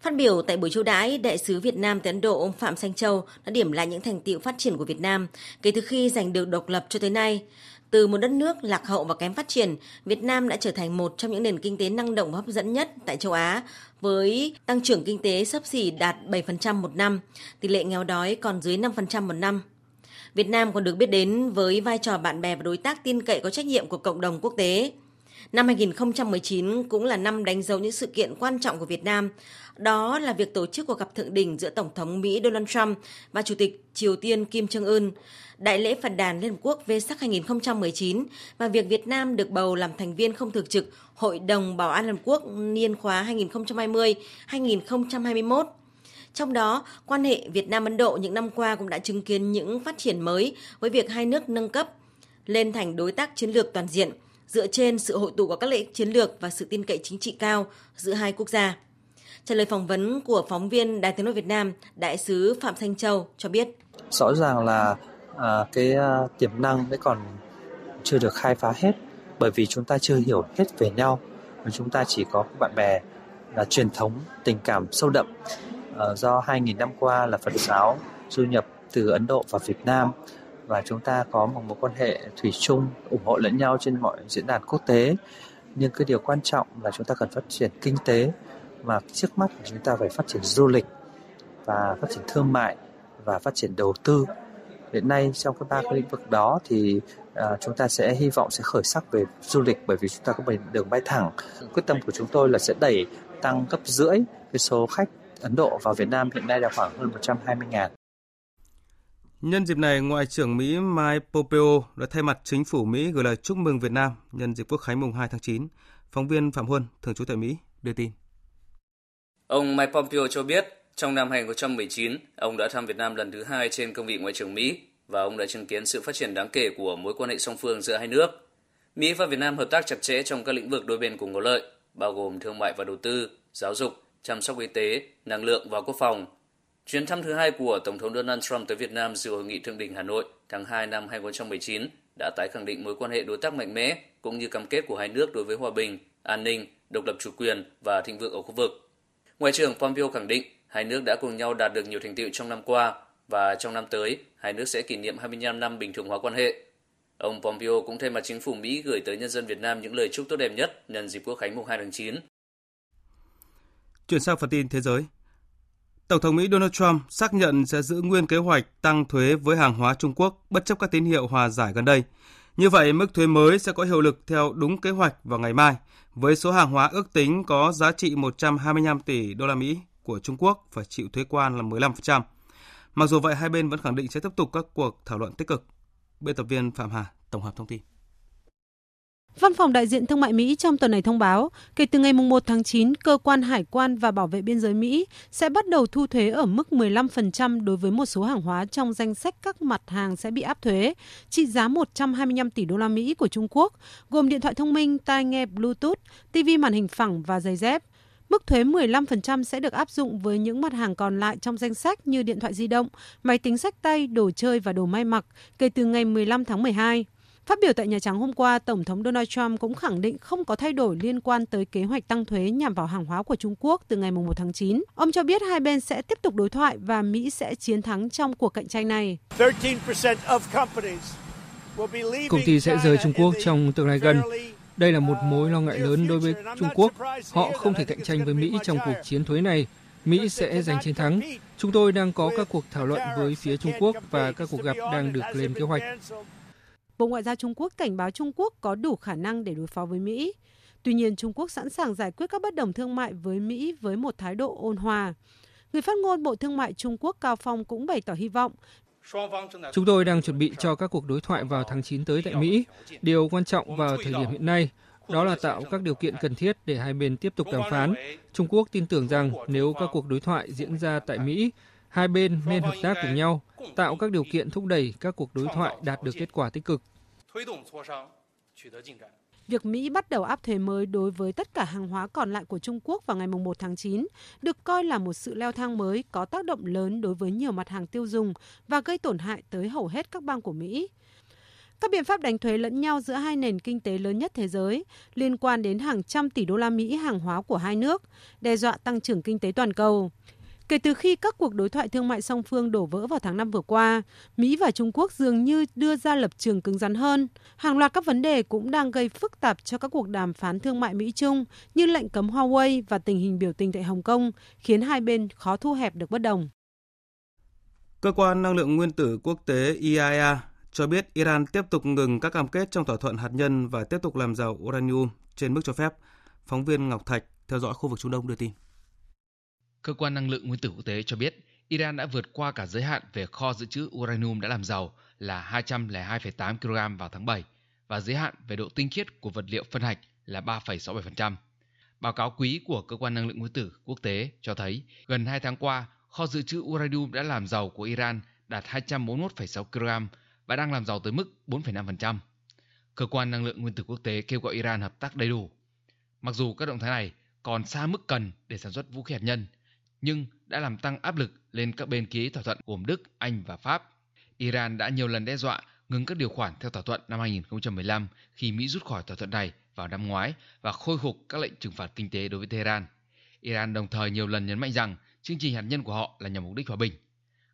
Phát biểu tại buổi chiêu đãi, đại sứ Việt Nam tại Ấn Độ ông Phạm Sanh Châu đã điểm lại những thành tiệu phát triển của Việt Nam kể từ khi giành được độc lập cho tới nay. Từ một đất nước lạc hậu và kém phát triển, Việt Nam đã trở thành một trong những nền kinh tế năng động và hấp dẫn nhất tại châu Á, với tăng trưởng kinh tế sấp xỉ đạt 7% một năm, tỷ lệ nghèo đói còn dưới 5% một năm. Việt Nam còn được biết đến với vai trò bạn bè và đối tác tin cậy có trách nhiệm của cộng đồng quốc tế. Năm 2019 cũng là năm đánh dấu những sự kiện quan trọng của Việt Nam. Đó là việc tổ chức cuộc gặp thượng đỉnh giữa Tổng thống Mỹ Donald Trump và Chủ tịch Triều Tiên Kim Jong-un, Đại lễ Phật đàn Liên Hợp Quốc Vesak 2019 và việc Việt Nam được bầu làm thành viên không thường trực Hội đồng Bảo an Liên Hợp Quốc niên khóa 2020-2021. Trong đó, quan hệ Việt Nam-Ấn Độ những năm qua cũng đã chứng kiến những phát triển mới với việc hai nước nâng cấp lên thành đối tác chiến lược toàn diện – dựa trên sự hội tụ của các lợi ích chiến lược và sự tin cậy chính trị cao giữa hai quốc gia. Trả lời phỏng vấn của phóng viên Đài Tiếng nói Việt Nam, đại sứ Phạm Thanh Châu cho biết. Rõ ràng là à, cái à, tiềm năng vẫn còn chưa được khai phá hết bởi vì chúng ta chưa hiểu hết về nhau và chúng ta chỉ có bạn bè là truyền thống tình cảm sâu đậm Ờ, do 2.000 năm qua là Phật giáo du nhập từ Ấn Độ vào Việt Nam và chúng ta có một mối quan hệ thủy chung ủng hộ lẫn nhau trên mọi diễn đàn quốc tế. Nhưng cái điều quan trọng là chúng ta cần phát triển kinh tế mà trước mắt chúng ta phải phát triển du lịch và phát triển thương mại và phát triển đầu tư. Hiện nay trong các ba cái lĩnh vực đó thì à, chúng ta sẽ hy vọng sẽ khởi sắc về du lịch bởi vì chúng ta có một đường bay thẳng. Quyết tâm của chúng tôi là sẽ đẩy tăng gấp rưỡi cái số khách Ấn Độ vào Việt Nam hiện nay là khoảng hơn 120 ngàn Nhân dịp này, Ngoại trưởng Mỹ Mike Pompeo đã thay mặt chính phủ Mỹ gửi lời chúc mừng Việt Nam nhân dịp Quốc khánh mùng 2 tháng 9. Phóng viên Phạm Huân, thường trú tại Mỹ, đưa tin. Ông Mike Pompeo cho biết, trong năm 2019, ông đã thăm Việt Nam lần thứ hai trên cương vị Ngoại trưởng Mỹ và ông đã chứng kiến sự phát triển đáng kể của mối quan hệ song phương giữa hai nước. Mỹ và Việt Nam hợp tác chặt chẽ trong các lĩnh vực đôi bên cùng có lợi, bao gồm thương mại và đầu tư, giáo dục, chăm sóc y tế, năng lượng và quốc phòng – Chuyến thăm thứ hai của Tổng thống Donald Trump tới Việt Nam dự hội nghị thượng đỉnh Hà Nội tháng 2 năm 2019 đã tái khẳng định mối quan hệ đối tác mạnh mẽ cũng như cam kết của hai nước đối với hòa bình, an ninh, độc lập chủ quyền và thịnh vượng ở khu vực. Ngoại trưởng Pompeo khẳng định hai nước đã cùng nhau đạt được nhiều thành tựu trong năm qua và trong năm tới, hai nước sẽ kỷ niệm 25 năm bình thường hóa quan hệ. Ông Pompeo cũng thay mặt chính phủ Mỹ gửi tới nhân dân Việt Nam những lời chúc tốt đẹp nhất nhân dịp Quốc khánh mùng 2 tháng 9. Chuyển sang phần tin thế giới. Tổng thống Mỹ Donald Trump xác nhận sẽ giữ nguyên kế hoạch tăng thuế với hàng hóa Trung Quốc bất chấp các tín hiệu hòa giải gần đây. Như vậy, mức thuế mới sẽ có hiệu lực theo đúng kế hoạch vào ngày mai, với số hàng hóa ước tính có giá trị 125 tỷ đô la Mỹ của Trung Quốc phải chịu thuế quan là 15%. Mặc dù vậy, hai bên vẫn khẳng định sẽ tiếp tục các cuộc thảo luận tích cực. Biên tập viên Phạm Hà tổng hợp thông tin. Văn phòng đại diện thương mại Mỹ trong tuần này thông báo, kể từ ngày 1 tháng 9, cơ quan hải quan và bảo vệ biên giới Mỹ sẽ bắt đầu thu thuế ở mức 15% đối với một số hàng hóa trong danh sách các mặt hàng sẽ bị áp thuế, trị giá 125 tỷ đô la Mỹ của Trung Quốc, gồm điện thoại thông minh, tai nghe Bluetooth, TV màn hình phẳng và giày dép. Mức thuế 15% sẽ được áp dụng với những mặt hàng còn lại trong danh sách như điện thoại di động, máy tính sách tay, đồ chơi và đồ may mặc kể từ ngày 15 tháng 12. Phát biểu tại Nhà Trắng hôm qua, Tổng thống Donald Trump cũng khẳng định không có thay đổi liên quan tới kế hoạch tăng thuế nhằm vào hàng hóa của Trung Quốc từ ngày 1 tháng 9. Ông cho biết hai bên sẽ tiếp tục đối thoại và Mỹ sẽ chiến thắng trong cuộc cạnh tranh này. Công ty sẽ rời Trung Quốc trong tương lai gần. Đây là một mối lo ngại lớn đối với Trung Quốc. Họ không thể cạnh tranh với Mỹ trong cuộc chiến thuế này. Mỹ sẽ giành chiến thắng. Chúng tôi đang có các cuộc thảo luận với phía Trung Quốc và các cuộc gặp đang được lên kế hoạch. Bộ Ngoại giao Trung Quốc cảnh báo Trung Quốc có đủ khả năng để đối phó với Mỹ. Tuy nhiên, Trung Quốc sẵn sàng giải quyết các bất đồng thương mại với Mỹ với một thái độ ôn hòa. Người phát ngôn Bộ Thương mại Trung Quốc Cao Phong cũng bày tỏ hy vọng Chúng tôi đang chuẩn bị cho các cuộc đối thoại vào tháng 9 tới tại Mỹ. Điều quan trọng vào thời điểm hiện nay đó là tạo các điều kiện cần thiết để hai bên tiếp tục đàm phán. Trung Quốc tin tưởng rằng nếu các cuộc đối thoại diễn ra tại Mỹ, hai bên nên hợp tác cùng nhau, tạo các điều kiện thúc đẩy các cuộc đối thoại đạt được kết quả tích cực. Việc Mỹ bắt đầu áp thuế mới đối với tất cả hàng hóa còn lại của Trung Quốc vào ngày 1 tháng 9 được coi là một sự leo thang mới có tác động lớn đối với nhiều mặt hàng tiêu dùng và gây tổn hại tới hầu hết các bang của Mỹ. Các biện pháp đánh thuế lẫn nhau giữa hai nền kinh tế lớn nhất thế giới liên quan đến hàng trăm tỷ đô la Mỹ hàng hóa của hai nước, đe dọa tăng trưởng kinh tế toàn cầu. Kể từ khi các cuộc đối thoại thương mại song phương đổ vỡ vào tháng 5 vừa qua, Mỹ và Trung Quốc dường như đưa ra lập trường cứng rắn hơn. Hàng loạt các vấn đề cũng đang gây phức tạp cho các cuộc đàm phán thương mại Mỹ-Trung như lệnh cấm Huawei và tình hình biểu tình tại Hồng Kông, khiến hai bên khó thu hẹp được bất đồng. Cơ quan năng lượng nguyên tử quốc tế IAEA cho biết Iran tiếp tục ngừng các cam kết trong thỏa thuận hạt nhân và tiếp tục làm giàu uranium trên mức cho phép. Phóng viên Ngọc Thạch theo dõi khu vực Trung Đông đưa tin. Cơ quan năng lượng nguyên tử quốc tế cho biết Iran đã vượt qua cả giới hạn về kho dự trữ uranium đã làm giàu là 202,8 kg vào tháng 7 và giới hạn về độ tinh khiết của vật liệu phân hạch là 3,67%. Báo cáo quý của Cơ quan Năng lượng Nguyên tử Quốc tế cho thấy gần 2 tháng qua, kho dự trữ uranium đã làm giàu của Iran đạt 241,6 kg và đang làm giàu tới mức 4,5%. Cơ quan Năng lượng Nguyên tử Quốc tế kêu gọi Iran hợp tác đầy đủ. Mặc dù các động thái này còn xa mức cần để sản xuất vũ khí hạt nhân, nhưng đã làm tăng áp lực lên các bên ký thỏa thuận gồm Đức, Anh và Pháp. Iran đã nhiều lần đe dọa ngừng các điều khoản theo thỏa thuận năm 2015 khi Mỹ rút khỏi thỏa thuận này vào năm ngoái và khôi phục các lệnh trừng phạt kinh tế đối với Tehran. Iran đồng thời nhiều lần nhấn mạnh rằng chương trình hạt nhân của họ là nhằm mục đích hòa bình.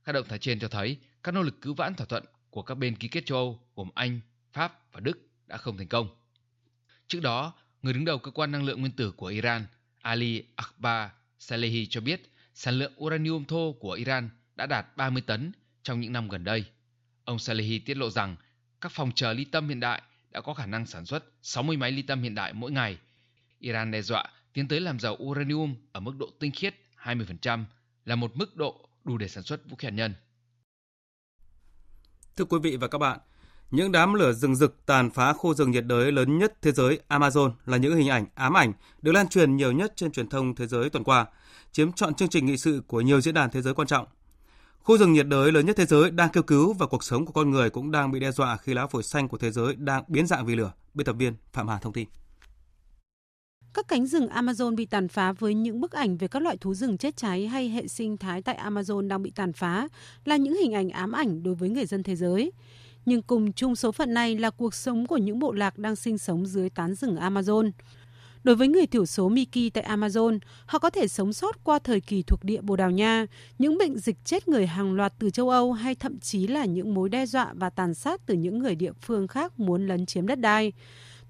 Các động thái trên cho thấy các nỗ lực cứu vãn thỏa thuận của các bên ký kết châu Âu gồm Anh, Pháp và Đức đã không thành công. Trước đó, người đứng đầu cơ quan năng lượng nguyên tử của Iran, Ali Akbar Salehi cho biết sản lượng uranium thô của Iran đã đạt 30 tấn trong những năm gần đây. Ông Salehi tiết lộ rằng các phòng chờ ly tâm hiện đại đã có khả năng sản xuất 60 máy ly tâm hiện đại mỗi ngày. Iran đe dọa tiến tới làm giàu uranium ở mức độ tinh khiết 20% là một mức độ đủ để sản xuất vũ khí hạt nhân. Thưa quý vị và các bạn, những đám lửa rừng rực tàn phá khu rừng nhiệt đới lớn nhất thế giới Amazon là những hình ảnh ám ảnh được lan truyền nhiều nhất trên truyền thông thế giới tuần qua, chiếm trọn chương trình nghị sự của nhiều diễn đàn thế giới quan trọng. Khu rừng nhiệt đới lớn nhất thế giới đang kêu cứu và cuộc sống của con người cũng đang bị đe dọa khi lá phổi xanh của thế giới đang biến dạng vì lửa. Biên tập viên Phạm Hà thông tin. Các cánh rừng Amazon bị tàn phá với những bức ảnh về các loại thú rừng chết cháy hay hệ sinh thái tại Amazon đang bị tàn phá là những hình ảnh ám ảnh đối với người dân thế giới. Nhưng cùng chung số phận này là cuộc sống của những bộ lạc đang sinh sống dưới tán rừng Amazon. Đối với người thiểu số Miki tại Amazon, họ có thể sống sót qua thời kỳ thuộc địa Bồ Đào Nha, những bệnh dịch chết người hàng loạt từ châu Âu hay thậm chí là những mối đe dọa và tàn sát từ những người địa phương khác muốn lấn chiếm đất đai.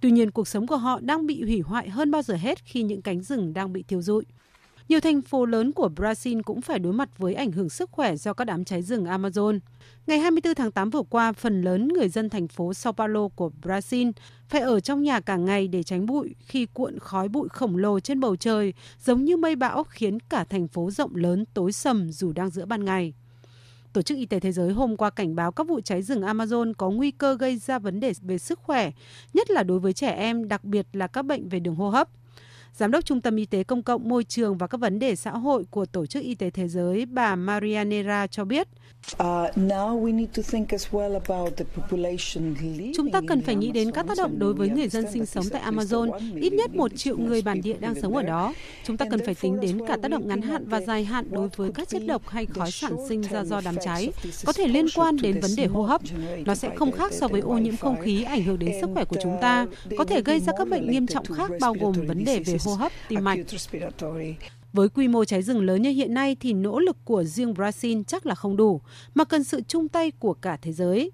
Tuy nhiên, cuộc sống của họ đang bị hủy hoại hơn bao giờ hết khi những cánh rừng đang bị thiêu rụi. Nhiều thành phố lớn của Brazil cũng phải đối mặt với ảnh hưởng sức khỏe do các đám cháy rừng Amazon. Ngày 24 tháng 8 vừa qua, phần lớn người dân thành phố Sao Paulo của Brazil phải ở trong nhà cả ngày để tránh bụi khi cuộn khói bụi khổng lồ trên bầu trời, giống như mây bão khiến cả thành phố rộng lớn tối sầm dù đang giữa ban ngày. Tổ chức Y tế Thế giới hôm qua cảnh báo các vụ cháy rừng Amazon có nguy cơ gây ra vấn đề về sức khỏe, nhất là đối với trẻ em, đặc biệt là các bệnh về đường hô hấp. Giám đốc Trung tâm Y tế Công cộng Môi trường và các vấn đề xã hội của Tổ chức Y tế Thế giới bà Marianera cho biết, Chúng ta cần phải nghĩ đến các tác động đối với người dân sinh sống tại Amazon. Ít nhất một triệu người bản địa đang sống ở đó. Chúng ta cần phải tính đến cả tác động ngắn hạn và dài hạn đối với các chất độc hay khói sản sinh ra do đám cháy, có thể liên quan đến vấn đề hô hấp. Nó sẽ không khác so với ô nhiễm không khí ảnh hưởng đến sức khỏe của chúng ta, có thể gây ra các bệnh nghiêm trọng khác bao gồm vấn đề về hô hấp, tim mạch. Với quy mô cháy rừng lớn như hiện nay thì nỗ lực của riêng Brazil chắc là không đủ, mà cần sự chung tay của cả thế giới.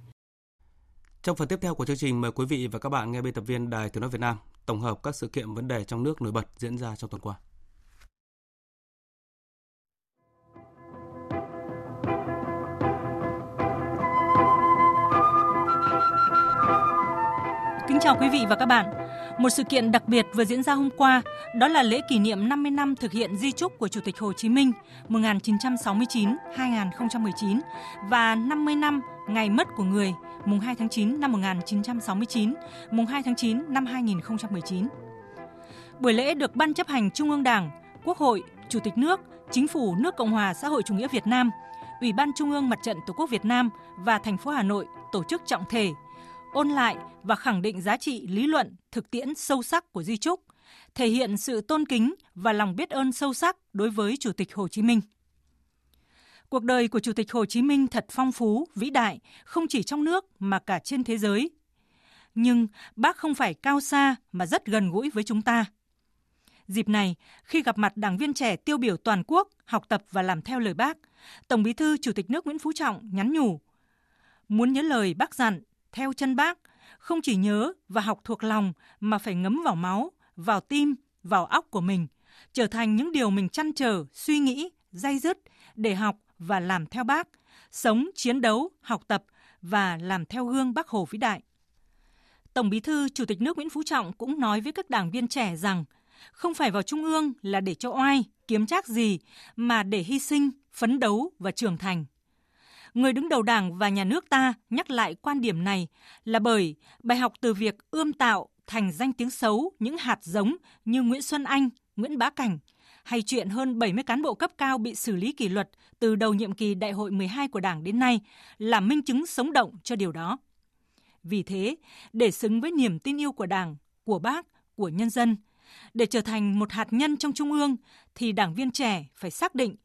Trong phần tiếp theo của chương trình, mời quý vị và các bạn nghe biên tập viên Đài Tiếng Nói Việt Nam tổng hợp các sự kiện vấn đề trong nước nổi bật diễn ra trong tuần qua. Kính chào quý vị và các bạn. Một sự kiện đặc biệt vừa diễn ra hôm qua, đó là lễ kỷ niệm 50 năm thực hiện di trúc của Chủ tịch Hồ Chí Minh 1969-2019 và 50 năm ngày mất của người mùng 2 tháng 9 năm 1969, mùng 2 tháng 9 năm 2019. Buổi lễ được Ban chấp hành Trung ương Đảng, Quốc hội, Chủ tịch nước, Chính phủ nước Cộng hòa xã hội chủ nghĩa Việt Nam, Ủy ban Trung ương Mặt trận Tổ quốc Việt Nam và thành phố Hà Nội tổ chức trọng thể ôn lại và khẳng định giá trị lý luận, thực tiễn sâu sắc của di trúc, thể hiện sự tôn kính và lòng biết ơn sâu sắc đối với Chủ tịch Hồ Chí Minh. Cuộc đời của Chủ tịch Hồ Chí Minh thật phong phú, vĩ đại, không chỉ trong nước mà cả trên thế giới. Nhưng bác không phải cao xa mà rất gần gũi với chúng ta. Dịp này, khi gặp mặt đảng viên trẻ tiêu biểu toàn quốc học tập và làm theo lời bác, Tổng Bí thư Chủ tịch nước Nguyễn Phú Trọng nhắn nhủ: Muốn nhớ lời bác dặn, theo chân bác, không chỉ nhớ và học thuộc lòng mà phải ngấm vào máu, vào tim, vào óc của mình, trở thành những điều mình chăn trở, suy nghĩ, dây dứt để học và làm theo bác, sống, chiến đấu, học tập và làm theo gương Bác Hồ vĩ đại. Tổng Bí thư Chủ tịch nước Nguyễn Phú Trọng cũng nói với các đảng viên trẻ rằng không phải vào trung ương là để cho oai, kiếm trác gì mà để hy sinh, phấn đấu và trưởng thành. Người đứng đầu Đảng và nhà nước ta nhắc lại quan điểm này là bởi bài học từ việc ươm tạo thành danh tiếng xấu những hạt giống như Nguyễn Xuân Anh, Nguyễn Bá Cảnh hay chuyện hơn 70 cán bộ cấp cao bị xử lý kỷ luật từ đầu nhiệm kỳ đại hội 12 của Đảng đến nay là minh chứng sống động cho điều đó. Vì thế, để xứng với niềm tin yêu của Đảng, của Bác, của nhân dân, để trở thành một hạt nhân trong Trung ương thì đảng viên trẻ phải xác định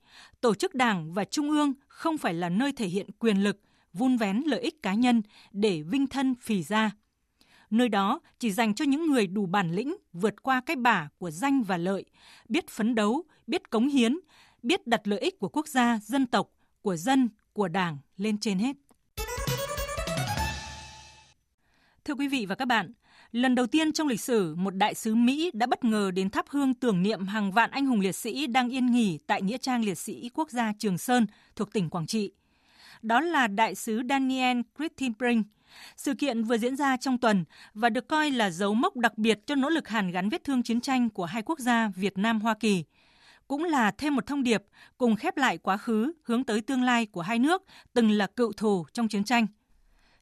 tổ chức Đảng và Trung ương không phải là nơi thể hiện quyền lực, vun vén lợi ích cá nhân để vinh thân phì ra. Nơi đó chỉ dành cho những người đủ bản lĩnh vượt qua cái bả của danh và lợi, biết phấn đấu, biết cống hiến, biết đặt lợi ích của quốc gia, dân tộc, của dân, của đảng lên trên hết. Thưa quý vị và các bạn, lần đầu tiên trong lịch sử, một đại sứ Mỹ đã bất ngờ đến thắp hương tưởng niệm hàng vạn anh hùng liệt sĩ đang yên nghỉ tại Nghĩa trang liệt sĩ quốc gia Trường Sơn thuộc tỉnh Quảng Trị. Đó là đại sứ Daniel Christenbrink. Sự kiện vừa diễn ra trong tuần và được coi là dấu mốc đặc biệt cho nỗ lực hàn gắn vết thương chiến tranh của hai quốc gia Việt Nam-Hoa Kỳ. Cũng là thêm một thông điệp cùng khép lại quá khứ hướng tới tương lai của hai nước từng là cựu thù trong chiến tranh.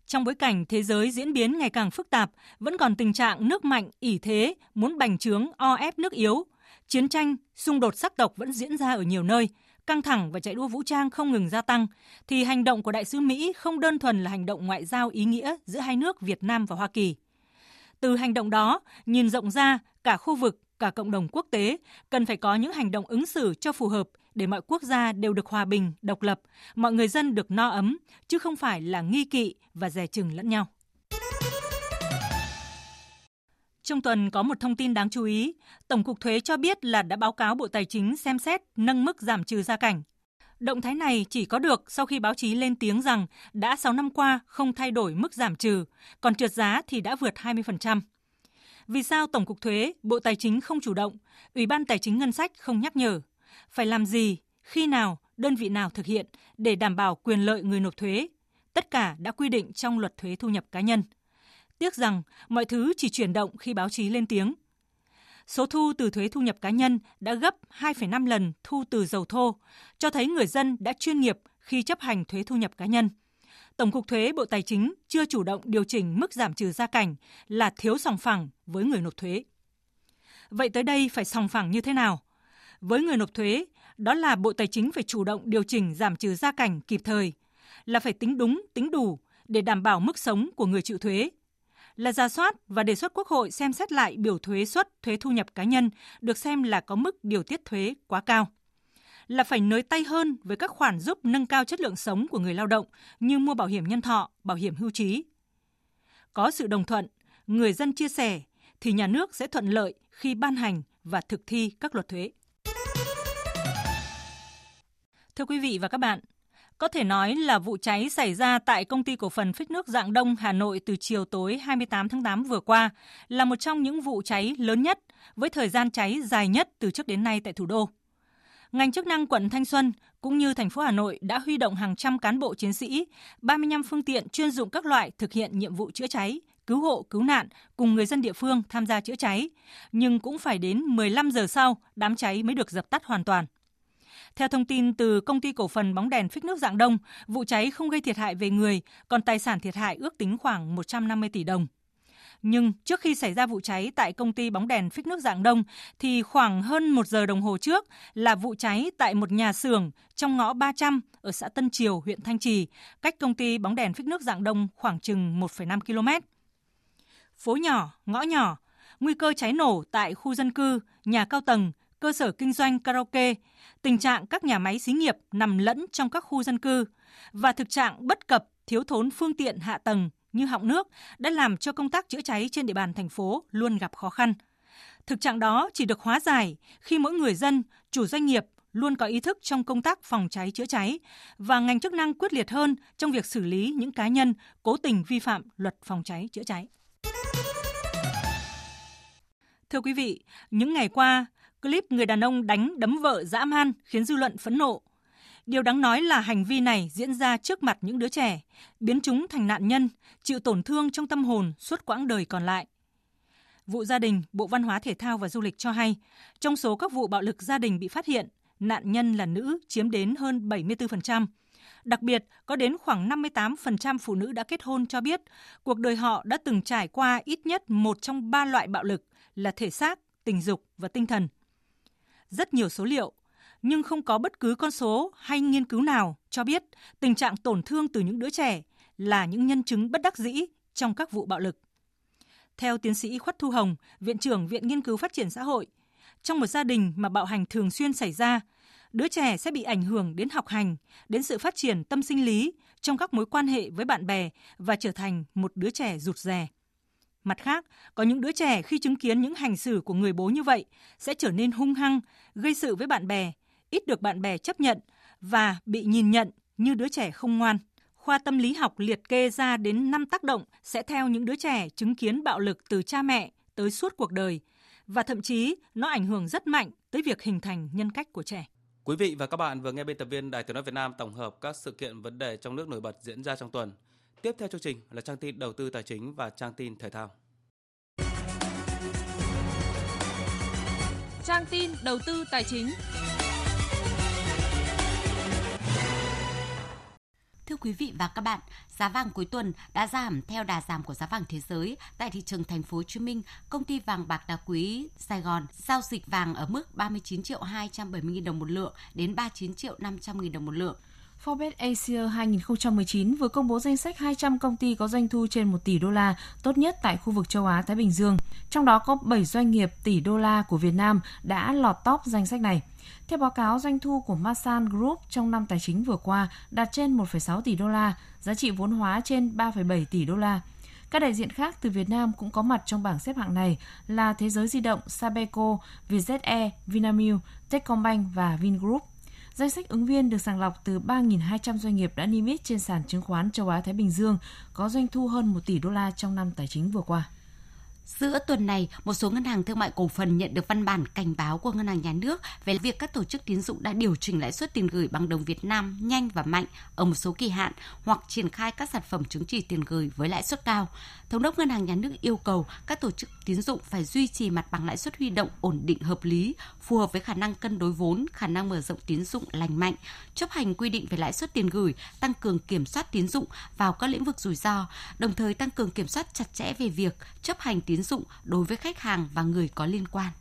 Trong bối cảnh thế giới diễn biến ngày càng phức tạp, vẫn còn tình trạng nước mạnh, ỷ thế, muốn bành trướng, o ép nước yếu. Chiến tranh, xung đột sắc tộc vẫn diễn ra ở nhiều nơi, căng thẳng và chạy đua vũ trang không ngừng gia tăng, thì hành động của đại sứ Mỹ không đơn thuần là hành động ngoại giao ý nghĩa giữa hai nước Việt Nam và Hoa Kỳ. Từ hành động đó, nhìn rộng ra, cả khu vực, cả cộng đồng quốc tế cần phải có những hành động ứng xử cho phù hợp để mọi quốc gia đều được hòa bình, độc lập, mọi người dân được no ấm, chứ không phải là nghi kỵ và dè chừng lẫn nhau. Trong tuần có một thông tin đáng chú ý, Tổng cục Thuế cho biết là đã báo cáo Bộ Tài chính xem xét nâng mức giảm trừ gia cảnh. Động thái này chỉ có được sau khi báo chí lên tiếng rằng đã 6 năm qua không thay đổi mức giảm trừ, còn trượt giá thì đã vượt 20%. Vì sao Tổng cục Thuế, Bộ Tài chính không chủ động, Ủy ban Tài chính Ngân sách không nhắc nhở? Phải làm gì, khi nào, đơn vị nào thực hiện để đảm bảo quyền lợi người nộp thuế? Tất cả đã quy định trong luật thuế thu nhập cá nhân. Tiếc rằng mọi thứ chỉ chuyển động khi báo chí lên tiếng. Số thu từ thuế thu nhập cá nhân đã gấp 2,5 lần thu từ dầu thô, cho thấy người dân đã chuyên nghiệp khi chấp hành thuế thu nhập cá nhân. Tổng cục thuế Bộ Tài chính chưa chủ động điều chỉnh mức giảm trừ gia cảnh là thiếu sòng phẳng với người nộp thuế. Vậy tới đây phải sòng phẳng như thế nào? Với người nộp thuế, đó là Bộ Tài chính phải chủ động điều chỉnh giảm trừ gia cảnh kịp thời, là phải tính đúng, tính đủ để đảm bảo mức sống của người chịu thuế. Là ra soát và đề xuất Quốc hội xem xét lại biểu thuế suất thuế thu nhập cá nhân được xem là có mức điều tiết thuế quá cao là phải nới tay hơn với các khoản giúp nâng cao chất lượng sống của người lao động như mua bảo hiểm nhân thọ, bảo hiểm hưu trí. Có sự đồng thuận, người dân chia sẻ thì nhà nước sẽ thuận lợi khi ban hành và thực thi các luật thuế. Thưa quý vị và các bạn, có thể nói là vụ cháy xảy ra tại công ty cổ phần phích nước Dạng Đông Hà Nội từ chiều tối 28 tháng 8 vừa qua là một trong những vụ cháy lớn nhất với thời gian cháy dài nhất từ trước đến nay tại thủ đô. Ngành chức năng quận Thanh Xuân cũng như thành phố Hà Nội đã huy động hàng trăm cán bộ chiến sĩ, 35 phương tiện chuyên dụng các loại thực hiện nhiệm vụ chữa cháy, cứu hộ, cứu nạn cùng người dân địa phương tham gia chữa cháy, nhưng cũng phải đến 15 giờ sau đám cháy mới được dập tắt hoàn toàn. Theo thông tin từ công ty cổ phần bóng đèn phích nước Dạng Đông, vụ cháy không gây thiệt hại về người, còn tài sản thiệt hại ước tính khoảng 150 tỷ đồng. Nhưng trước khi xảy ra vụ cháy tại công ty bóng đèn phích nước Dạng Đông thì khoảng hơn một giờ đồng hồ trước là vụ cháy tại một nhà xưởng trong ngõ 300 ở xã Tân Triều, huyện Thanh Trì, cách công ty bóng đèn phích nước Dạng Đông khoảng chừng 1,5 km. Phố nhỏ, ngõ nhỏ, nguy cơ cháy nổ tại khu dân cư, nhà cao tầng, cơ sở kinh doanh karaoke, tình trạng các nhà máy xí nghiệp nằm lẫn trong các khu dân cư và thực trạng bất cập thiếu thốn phương tiện hạ tầng như họng nước đã làm cho công tác chữa cháy trên địa bàn thành phố luôn gặp khó khăn. Thực trạng đó chỉ được hóa giải khi mỗi người dân, chủ doanh nghiệp luôn có ý thức trong công tác phòng cháy chữa cháy và ngành chức năng quyết liệt hơn trong việc xử lý những cá nhân cố tình vi phạm luật phòng cháy chữa cháy. Thưa quý vị, những ngày qua, clip người đàn ông đánh đấm vợ dã man khiến dư luận phẫn nộ. Điều đáng nói là hành vi này diễn ra trước mặt những đứa trẻ, biến chúng thành nạn nhân, chịu tổn thương trong tâm hồn suốt quãng đời còn lại. Vụ gia đình, Bộ Văn hóa Thể thao và Du lịch cho hay, trong số các vụ bạo lực gia đình bị phát hiện, nạn nhân là nữ chiếm đến hơn 74%. Đặc biệt, có đến khoảng 58% phụ nữ đã kết hôn cho biết cuộc đời họ đã từng trải qua ít nhất một trong ba loại bạo lực là thể xác, tình dục và tinh thần. Rất nhiều số liệu, nhưng không có bất cứ con số hay nghiên cứu nào cho biết tình trạng tổn thương từ những đứa trẻ là những nhân chứng bất đắc dĩ trong các vụ bạo lực. Theo tiến sĩ Khuất Thu Hồng, Viện trưởng Viện Nghiên cứu Phát triển Xã hội, trong một gia đình mà bạo hành thường xuyên xảy ra, đứa trẻ sẽ bị ảnh hưởng đến học hành, đến sự phát triển tâm sinh lý trong các mối quan hệ với bạn bè và trở thành một đứa trẻ rụt rè. Mặt khác, có những đứa trẻ khi chứng kiến những hành xử của người bố như vậy sẽ trở nên hung hăng, gây sự với bạn bè, ít được bạn bè chấp nhận và bị nhìn nhận như đứa trẻ không ngoan. Khoa tâm lý học liệt kê ra đến 5 tác động sẽ theo những đứa trẻ chứng kiến bạo lực từ cha mẹ tới suốt cuộc đời và thậm chí nó ảnh hưởng rất mạnh tới việc hình thành nhân cách của trẻ. Quý vị và các bạn vừa nghe biên tập viên Đài Tiếng nói Việt Nam tổng hợp các sự kiện vấn đề trong nước nổi bật diễn ra trong tuần. Tiếp theo chương trình là trang tin đầu tư tài chính và trang tin thể thao. Trang tin đầu tư tài chính. Thưa quý vị và các bạn, giá vàng cuối tuần đã giảm theo đà giảm của giá vàng thế giới tại thị trường thành phố Hồ Chí Minh. Công ty vàng bạc đá quý Sài Gòn giao dịch vàng ở mức 39 triệu 270 000 đồng một lượng đến 39 triệu 500 000 đồng một lượng. Forbes Asia 2019 vừa công bố danh sách 200 công ty có doanh thu trên 1 tỷ đô la tốt nhất tại khu vực châu Á Thái Bình Dương. Trong đó có 7 doanh nghiệp tỷ đô la của Việt Nam đã lọt top danh sách này. Theo báo cáo, doanh thu của Masan Group trong năm tài chính vừa qua đạt trên 1,6 tỷ đô la, giá trị vốn hóa trên 3,7 tỷ đô la. Các đại diện khác từ Việt Nam cũng có mặt trong bảng xếp hạng này là Thế giới di động, Sabeco, Vietjet Air, Vinamilk, Techcombank và Vingroup. Danh sách ứng viên được sàng lọc từ 3.200 doanh nghiệp đã niêm yết trên sàn chứng khoán châu Á Thái Bình Dương có doanh thu hơn 1 tỷ đô la trong năm tài chính vừa qua. Giữa tuần này, một số ngân hàng thương mại cổ phần nhận được văn bản cảnh báo của ngân hàng nhà nước về việc các tổ chức tín dụng đã điều chỉnh lãi suất tiền gửi bằng đồng Việt Nam nhanh và mạnh ở một số kỳ hạn hoặc triển khai các sản phẩm chứng chỉ tiền gửi với lãi suất cao. Thống đốc ngân hàng nhà nước yêu cầu các tổ chức tín dụng phải duy trì mặt bằng lãi suất huy động ổn định hợp lý, phù hợp với khả năng cân đối vốn, khả năng mở rộng tín dụng lành mạnh, chấp hành quy định về lãi suất tiền gửi, tăng cường kiểm soát tín dụng vào các lĩnh vực rủi ro, đồng thời tăng cường kiểm soát chặt chẽ về việc chấp hành tín dụng đối với khách hàng và người có liên quan.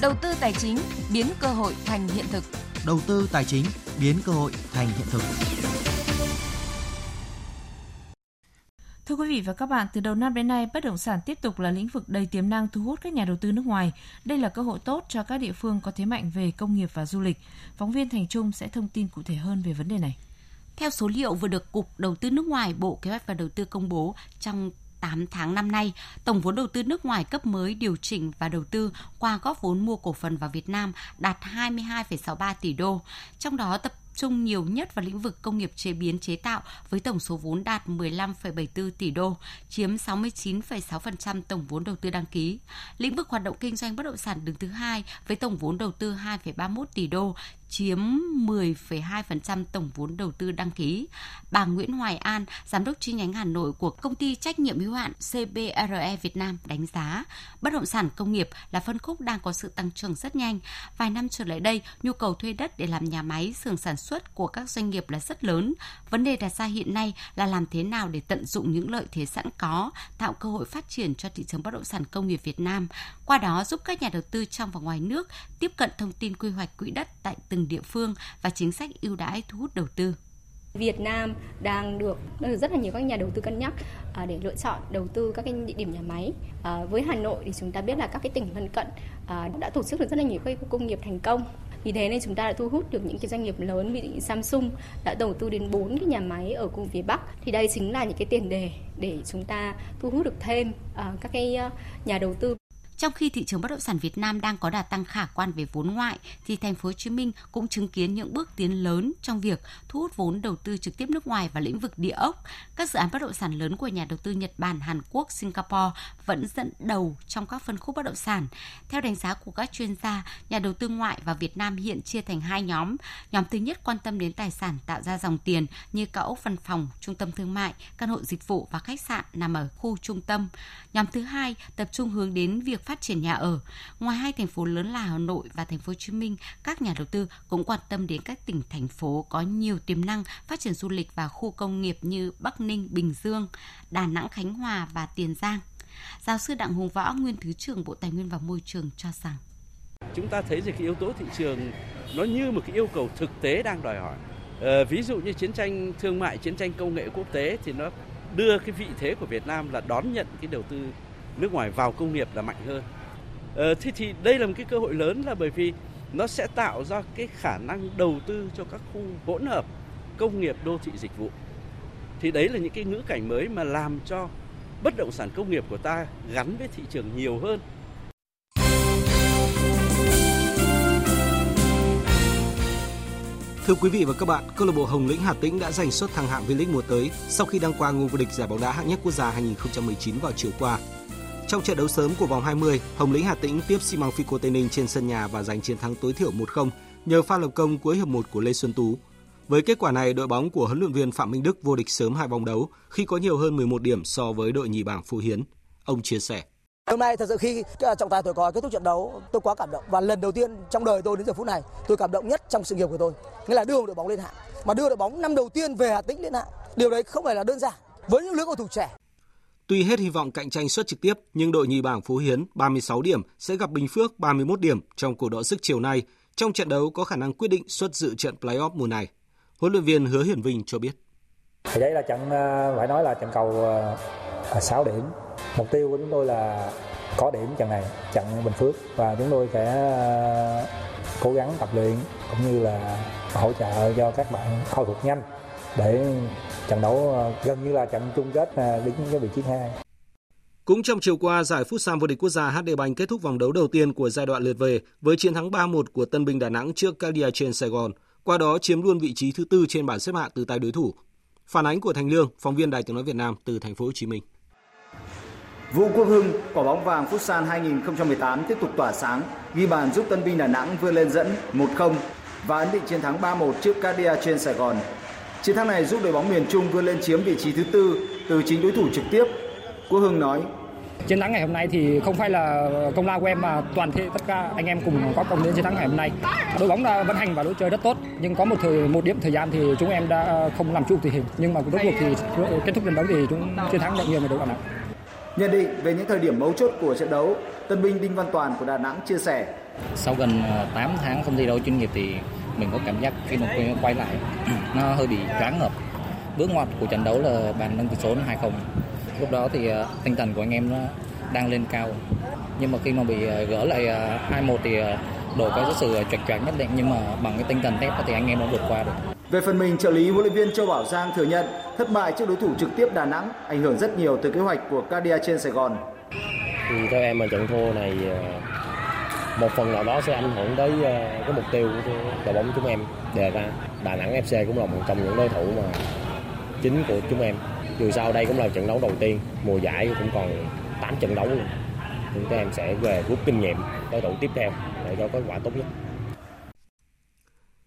Đầu tư tài chính biến cơ hội thành hiện thực. Đầu tư tài chính biến cơ hội thành hiện thực. Thưa quý vị và các bạn, từ đầu năm đến nay, bất động sản tiếp tục là lĩnh vực đầy tiềm năng thu hút các nhà đầu tư nước ngoài. Đây là cơ hội tốt cho các địa phương có thế mạnh về công nghiệp và du lịch. Phóng viên Thành Trung sẽ thông tin cụ thể hơn về vấn đề này. Theo số liệu vừa được Cục Đầu tư nước ngoài, Bộ Kế hoạch và Đầu tư công bố trong 8 tháng năm nay, tổng vốn đầu tư nước ngoài cấp mới điều chỉnh và đầu tư qua góp vốn mua cổ phần vào Việt Nam đạt 22,63 tỷ đô. Trong đó tập trung nhiều nhất vào lĩnh vực công nghiệp chế biến chế tạo với tổng số vốn đạt 15,74 tỷ đô, chiếm 69,6% tổng vốn đầu tư đăng ký. Lĩnh vực hoạt động kinh doanh bất động sản đứng thứ hai với tổng vốn đầu tư 2,31 tỷ đô, chiếm 10,2% tổng vốn đầu tư đăng ký. Bà Nguyễn Hoài An, giám đốc chi nhánh Hà Nội của công ty trách nhiệm hữu hạn CBRE Việt Nam đánh giá, bất động sản công nghiệp là phân khúc đang có sự tăng trưởng rất nhanh. Vài năm trở lại đây, nhu cầu thuê đất để làm nhà máy, xưởng sản xuất của các doanh nghiệp là rất lớn. Vấn đề đặt ra hiện nay là làm thế nào để tận dụng những lợi thế sẵn có, tạo cơ hội phát triển cho thị trường bất động sản công nghiệp Việt Nam. Qua đó giúp các nhà đầu tư trong và ngoài nước tiếp cận thông tin quy hoạch quỹ đất tại từng địa phương và chính sách ưu đãi thu hút đầu tư. Việt Nam đang được ờ, rất là nhiều các nhà đầu tư cân nhắc ờ, để lựa chọn đầu tư các cái địa điểm nhà máy. Ờ, với Hà Nội thì chúng ta biết là các cái tỉnh lân cận đã tổ chức được rất là nhiều các khu công nghiệp thành công. Vì thế nên chúng ta đã thu hút được những cái doanh nghiệp lớn, như Samsung đã đầu tư đến 4 cái nhà máy ở khu phía Bắc. Thì đây chính là những cái tiền đề để chúng ta thu hút được thêm các cái nhà đầu tư trong khi thị trường bất động sản Việt Nam đang có đà tăng khả quan về vốn ngoại thì thành phố Hồ Chí Minh cũng chứng kiến những bước tiến lớn trong việc thu hút vốn đầu tư trực tiếp nước ngoài vào lĩnh vực địa ốc. Các dự án bất động sản lớn của nhà đầu tư Nhật Bản, Hàn Quốc, Singapore vẫn dẫn đầu trong các phân khúc bất động sản. Theo đánh giá của các chuyên gia, nhà đầu tư ngoại vào Việt Nam hiện chia thành hai nhóm. Nhóm thứ nhất quan tâm đến tài sản tạo ra dòng tiền như cao ốc văn phòng, trung tâm thương mại, căn hộ dịch vụ và khách sạn nằm ở khu trung tâm. Nhóm thứ hai tập trung hướng đến việc phát triển nhà ở. Ngoài hai thành phố lớn là Hà Nội và thành phố Hồ Chí Minh, các nhà đầu tư cũng quan tâm đến các tỉnh thành phố có nhiều tiềm năng phát triển du lịch và khu công nghiệp như Bắc Ninh, Bình Dương, Đà Nẵng, Khánh Hòa và Tiền Giang. Giáo sư Đặng Hùng Võ, nguyên thứ trưởng Bộ Tài nguyên và Môi trường cho rằng chúng ta thấy rằng cái yếu tố thị trường nó như một cái yêu cầu thực tế đang đòi hỏi. Ờ, ví dụ như chiến tranh thương mại, chiến tranh công nghệ quốc tế thì nó đưa cái vị thế của Việt Nam là đón nhận cái đầu tư nước ngoài vào công nghiệp là mạnh hơn. Ờ, thế thì đây là một cái cơ hội lớn là bởi vì nó sẽ tạo ra cái khả năng đầu tư cho các khu hỗn hợp công nghiệp đô thị dịch vụ. Thì đấy là những cái ngữ cảnh mới mà làm cho bất động sản công nghiệp của ta gắn với thị trường nhiều hơn. Thưa quý vị và các bạn, câu lạc bộ Hồng Lĩnh Hà Tĩnh đã giành suất thăng hạng V-League mùa tới sau khi đăng quang ngôi vô địch giải bóng đá hạng nhất quốc gia 2019 vào chiều qua. Trong trận đấu sớm của vòng 20, Hồng Lĩnh Hà Tĩnh tiếp xi măng Phico Tây Ninh trên sân nhà và giành chiến thắng tối thiểu 1-0 nhờ pha lập công cuối hiệp 1 của Lê Xuân Tú. Với kết quả này, đội bóng của huấn luyện viên Phạm Minh Đức vô địch sớm hai vòng đấu khi có nhiều hơn 11 điểm so với đội nhì bảng Phú Hiến. Ông chia sẻ. Hôm nay thật sự khi à, trọng tài thổi còi kết thúc trận đấu, tôi quá cảm động và lần đầu tiên trong đời tôi đến giờ phút này, tôi cảm động nhất trong sự nghiệp của tôi. Nghĩa là đưa đội bóng lên hạng, mà đưa đội bóng năm đầu tiên về Hà Tĩnh lên hạng. Điều đấy không phải là đơn giản với những lứa cầu thủ trẻ. Tuy hết hy vọng cạnh tranh suất trực tiếp, nhưng đội nhì bảng Phú Hiến 36 điểm sẽ gặp Bình Phước 31 điểm trong cuộc đọ sức chiều nay trong trận đấu có khả năng quyết định suất dự trận playoff mùa này. Huấn luyện viên Hứa Hiển Vinh cho biết. Thì đây là trận ờ, phải nói là trận cầu ờ, 6 điểm. Mục tiêu của chúng tôi là có điểm trận này, trận Bình Phước và chúng tôi sẽ ờ, cố gắng tập luyện cũng như là hỗ trợ cho các bạn khôi phục nhanh để trận đấu gần như là trận chung kết đứng cái vị trí hai. Cũng trong chiều qua, giải Futsal vô địch quốc gia HD Bank kết thúc vòng đấu đầu tiên của giai đoạn lượt về với chiến thắng 3-1 của Tân binh Đà Nẵng trước Cadia trên Sài Gòn qua đó chiếm luôn vị trí thứ tư trên bảng xếp hạng từ tay đối thủ. Phản ánh của Thành Lương, phóng viên Đài Tiếng nói Việt Nam từ thành phố Hồ Chí Minh. Vũ Quốc Hưng, quả bóng vàng Futsal 2018 tiếp tục tỏa sáng, ghi bàn giúp Tân binh Đà Nẵng vươn lên dẫn 1-0 và ấn định chiến thắng 3-1 trước Cadia trên Sài Gòn. Chiến thắng này giúp đội bóng miền Trung vươn lên chiếm vị trí thứ tư từ chính đối thủ trực tiếp. Quốc Hưng nói: Chiến thắng ngày hôm nay thì không phải là công lao của em mà toàn thể tất cả anh em cùng có công đến chiến thắng ngày hôm nay. Đội bóng đã vận hành và đối chơi rất tốt, nhưng có một thời một điểm thời gian thì chúng em đã không làm chủ tình hình. Nhưng mà rốt cuộc thì kết thúc trận đấu thì chúng chiến thắng được nhiều về đội Đà Nẵng. Nhận định về những thời điểm mấu chốt của trận đấu, tân binh Đinh Văn Toàn của Đà Nẵng chia sẻ: Sau gần 8 ờ, tháng không thi đấu chuyên nghiệp thì mình có cảm giác khi mà quay lại [CLEARS THROAT] nó hơi bị choáng ngợp. Bước ngoặt của trận đấu là bàn nâng tỷ số 2-0 lúc đó thì uh, tinh thần của anh em nó đang lên cao nhưng mà khi mà bị uh, gỡ lại uh, hai một thì uh, đội có sự chật choạng nhất định nhưng mà bằng cái tinh thần thép thì anh em đã vượt qua được. Về phần mình, trợ lý huấn luyện viên Châu Bảo Giang thừa nhận thất bại trước đối thủ trực tiếp Đà Nẵng ảnh hưởng rất nhiều từ kế hoạch của Cadia trên Sài Gòn. Thì theo em mà trận thua này một phần nào đó sẽ ảnh hưởng tới ờ, cái mục tiêu của đội bóng chúng em đề ra. Đà Nẵng FC cũng là một trong những đối thủ mà chính của chúng em dù sao đây cũng là trận đấu đầu tiên mùa giải cũng còn 8 trận đấu luôn chúng các em sẽ về rút kinh nghiệm đối thủ tiếp theo để cho kết quả tốt nhất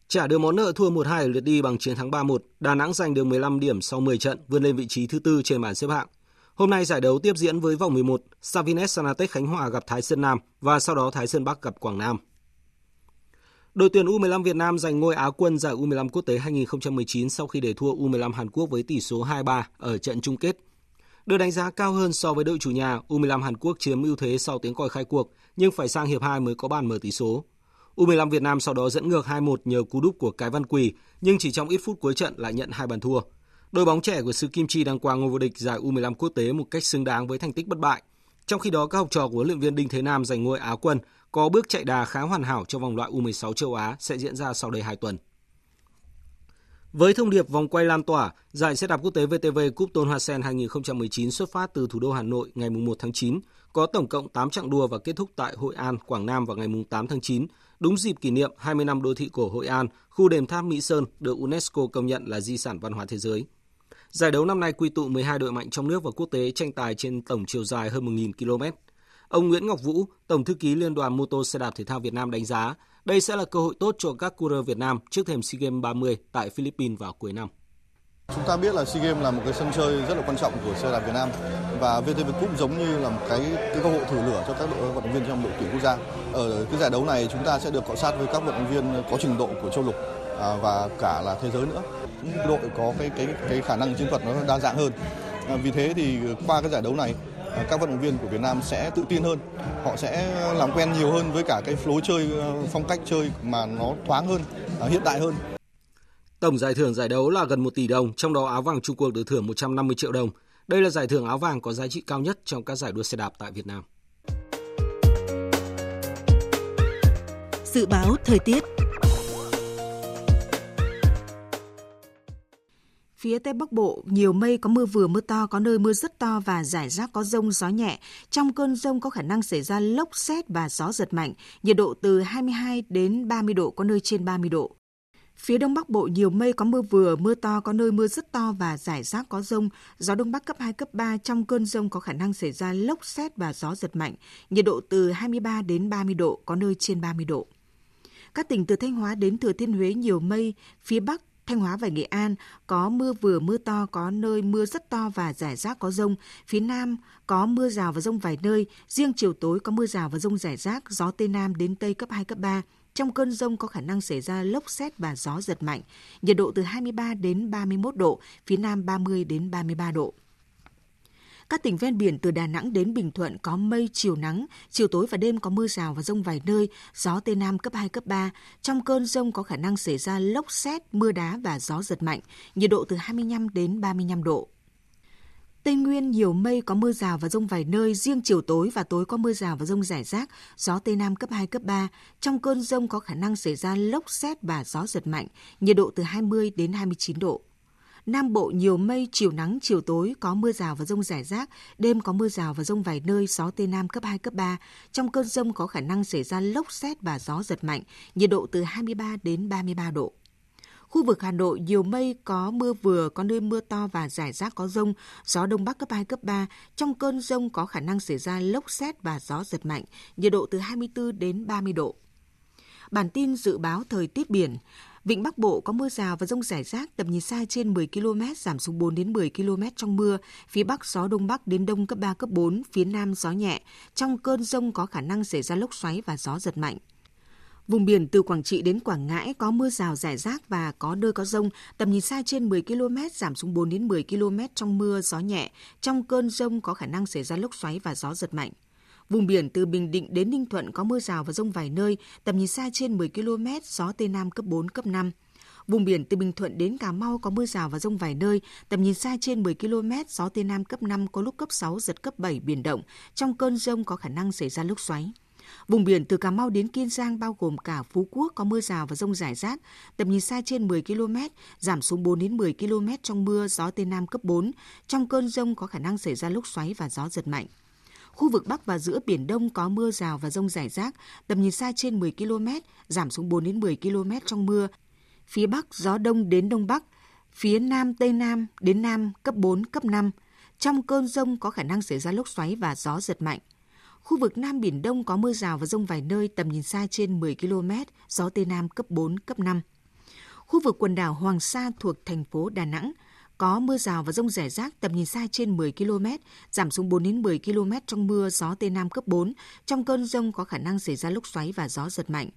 Trả được món nợ thua 1-2 ở lượt đi bằng chiến thắng 3-1, Đà Nẵng giành được 15 điểm sau 10 trận, vươn lên vị trí thứ tư trên bảng xếp hạng. Hôm nay giải đấu tiếp diễn với vòng 11, Savines Sanatech Khánh Hòa gặp Thái Sơn Nam và sau đó Thái Sơn Bắc gặp Quảng Nam. Đội tuyển U15 Việt Nam giành ngôi Á quân giải U15 quốc tế 2019 sau khi để thua U15 Hàn Quốc với tỷ số 2-3 ở trận chung kết. Được đánh giá cao hơn so với đội chủ nhà, U15 Hàn Quốc chiếm ưu thế sau tiếng còi khai cuộc, nhưng phải sang hiệp 2 mới có bàn mở tỷ số. U15 Việt Nam sau đó dẫn ngược 2-1 nhờ cú đúp của Cái Văn Quỳ, nhưng chỉ trong ít phút cuối trận lại nhận hai bàn thua. Đội bóng trẻ của xứ Kim Chi đang qua ngôi vô địch giải U15 quốc tế một cách xứng đáng với thành tích bất bại. Trong khi đó, các học trò của huấn luyện viên Đinh Thế Nam giành ngôi Á quân có bước chạy đà khá hoàn hảo cho vòng loại U16 châu Á sẽ diễn ra sau đây 2 tuần. Với thông điệp vòng quay lan tỏa, giải xe đạp quốc tế VTV Cup Tôn Hoa Sen 2019 xuất phát từ thủ đô Hà Nội ngày 1 tháng 9, có tổng cộng 8 chặng đua và kết thúc tại Hội An, Quảng Nam vào ngày 8 tháng 9, đúng dịp kỷ niệm 20 năm đô thị cổ Hội An, khu đền tháp Mỹ Sơn được UNESCO công nhận là di sản văn hóa thế giới. Giải đấu năm nay quy tụ 12 đội mạnh trong nước và quốc tế tranh tài trên tổng chiều dài hơn 1.000 km. Ông Nguyễn Ngọc Vũ, Tổng thư ký Liên đoàn Mô tô xe đạp thể thao Việt Nam đánh giá, đây sẽ là cơ hội tốt cho các coureur Việt Nam trước thềm SEA Games 30 tại Philippines vào cuối năm. Chúng ta biết là SEA Games là một cái sân chơi rất là quan trọng của xe đạp Việt Nam và VTV Cup giống như là một cái, cái cơ hội thử lửa cho các đội vận động viên trong đội tuyển quốc gia. Ở cái giải đấu này chúng ta sẽ được cọ sát với các vận động viên có trình độ của châu lục à, và cả là thế giới nữa. Những đội có cái cái cái khả năng chiến thuật nó đa dạng hơn. À, vì thế thì qua cái giải đấu này à, các vận động viên của Việt Nam sẽ tự tin hơn, họ sẽ làm quen nhiều hơn với cả cái lối chơi, phong cách chơi mà nó thoáng hơn, hiện đại hơn. Tổng giải thưởng giải đấu là gần 1 tỷ đồng, trong đó áo vàng Trung Quốc được thưởng 150 triệu đồng. Đây là giải thưởng áo vàng có giá trị cao nhất trong các giải đua xe đạp tại Việt Nam. Dự báo thời tiết Phía Tây Bắc Bộ, nhiều mây có mưa vừa mưa to, có nơi mưa rất to và rải rác có rông gió nhẹ. Trong cơn rông có khả năng xảy ra lốc xét và gió giật mạnh, nhiệt độ từ 22 đến 30 độ, có nơi trên 30 độ. Phía Đông Bắc Bộ nhiều mây có mưa vừa, mưa to, có nơi mưa rất to và rải rác có rông. Gió Đông Bắc cấp 2, cấp 3 trong cơn rông có khả năng xảy ra lốc xét và gió giật mạnh. Nhiệt độ từ 23 đến 30 độ, có nơi trên 30 độ. Các tỉnh từ Thanh Hóa đến Thừa Thiên Huế nhiều mây, phía Bắc Thanh Hóa và Nghệ An có mưa vừa mưa to, có nơi mưa rất to và rải rác có rông. Phía Nam có mưa rào và rông vài nơi, riêng chiều tối có mưa rào và rông rải rác, gió Tây Nam đến Tây cấp 2, cấp 3. Trong cơn rông có khả năng xảy ra lốc xét và gió giật mạnh. Nhiệt độ từ 23 đến 31 độ, phía Nam 30 đến 33 độ. Các tỉnh ven biển từ Đà Nẵng đến Bình Thuận có mây, chiều nắng, chiều tối và đêm có mưa rào và rông vài nơi, gió Tây Nam cấp 2, cấp 3. Trong cơn rông có khả năng xảy ra lốc xét, mưa đá và gió giật mạnh, nhiệt độ từ 25 đến 35 độ. Tây Nguyên nhiều mây có mưa rào và rông vài nơi, riêng chiều tối và tối có mưa rào và rông rải rác, gió Tây Nam cấp 2, cấp 3. Trong cơn rông có khả năng xảy ra lốc xét và gió giật mạnh, nhiệt độ từ 20 đến 29 độ. Nam Bộ nhiều mây, chiều nắng, chiều tối có mưa rào và rông rải rác, đêm có mưa rào và rông vài nơi, gió Tây Nam cấp 2, cấp 3. Trong cơn rông có khả năng xảy ra lốc xét và gió giật mạnh, nhiệt độ từ 23 đến 33 độ. Khu vực Hà Nội nhiều mây, có mưa vừa, có nơi mưa to và rải rác có rông, gió đông bắc cấp 2, cấp 3. Trong cơn rông có khả năng xảy ra lốc xét và gió giật mạnh, nhiệt độ từ 24 đến 30 độ. Bản tin dự báo thời tiết biển, Vịnh Bắc Bộ có mưa rào và rông rải rác, tầm nhìn xa trên 10 km, giảm xuống 4 đến 10 km trong mưa. Phía Bắc gió Đông Bắc đến Đông cấp 3, cấp 4, phía Nam gió nhẹ. Trong cơn rông có khả năng xảy ra lốc xoáy và gió giật mạnh. Vùng biển từ Quảng Trị đến Quảng Ngãi có mưa rào rải rác và có nơi có rông, tầm nhìn xa trên 10 km, giảm xuống 4 đến 10 km trong mưa, gió nhẹ. Trong cơn rông có khả năng xảy ra lốc xoáy và gió giật mạnh. Vùng biển từ Bình Định đến Ninh Thuận có mưa rào và rông vài nơi, tầm nhìn xa trên 10 km, gió Tây Nam cấp 4, cấp 5. Vùng biển từ Bình Thuận đến Cà Mau có mưa rào và rông vài nơi, tầm nhìn xa trên 10 km, gió Tây Nam cấp 5, có lúc cấp 6, giật cấp 7, biển động. Trong cơn rông có khả năng xảy ra lốc xoáy. Vùng biển từ Cà Mau đến Kiên Giang bao gồm cả Phú Quốc có mưa rào và rông rải rác, tầm nhìn xa trên 10 km, giảm xuống 4 đến 10 km trong mưa, gió Tây Nam cấp 4. Trong cơn rông có khả năng xảy ra lốc xoáy và gió giật mạnh. Khu vực Bắc và giữa Biển Đông có mưa rào và rông rải rác, tầm nhìn xa trên 10 km, giảm xuống 4 đến 10 km trong mưa. Phía Bắc gió Đông đến Đông Bắc, phía Nam Tây Nam đến Nam cấp 4, cấp 5. Trong cơn rông có khả năng xảy ra lốc xoáy và gió giật mạnh. Khu vực Nam Biển Đông có mưa rào và rông vài nơi tầm nhìn xa trên 10 km, gió Tây Nam cấp 4, cấp 5. Khu vực quần đảo Hoàng Sa thuộc thành phố Đà Nẵng có mưa rào và rông rải rác tầm nhìn xa trên 10 km, giảm xuống 4 đến 10 km trong mưa, gió Tây Nam cấp 4. Trong cơn rông có khả năng xảy ra lốc xoáy và gió giật mạnh.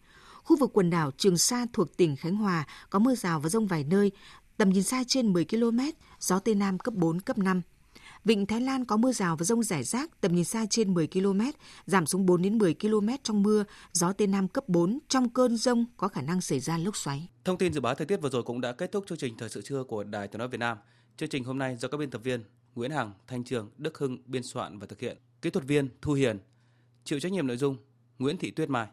Khu vực quần đảo Trường Sa thuộc tỉnh Khánh Hòa có mưa rào và rông vài nơi, tầm nhìn xa trên 10 km, gió Tây Nam cấp 4, cấp 5. Vịnh Thái Lan có mưa rào và rông rải rác, tầm nhìn xa trên 10 km, giảm xuống 4 đến 10 km trong mưa, gió Tây Nam cấp 4, trong cơn rông có khả năng xảy ra lốc xoáy. Thông tin dự báo thời tiết vừa rồi cũng đã kết thúc chương trình Thời sự trưa của Đài Tiếng nói Việt Nam. Chương trình hôm nay do các biên tập viên Nguyễn Hằng, Thanh Trường, Đức Hưng biên soạn và thực hiện. Kỹ thuật viên Thu Hiền, chịu trách nhiệm nội dung Nguyễn Thị Tuyết Mai.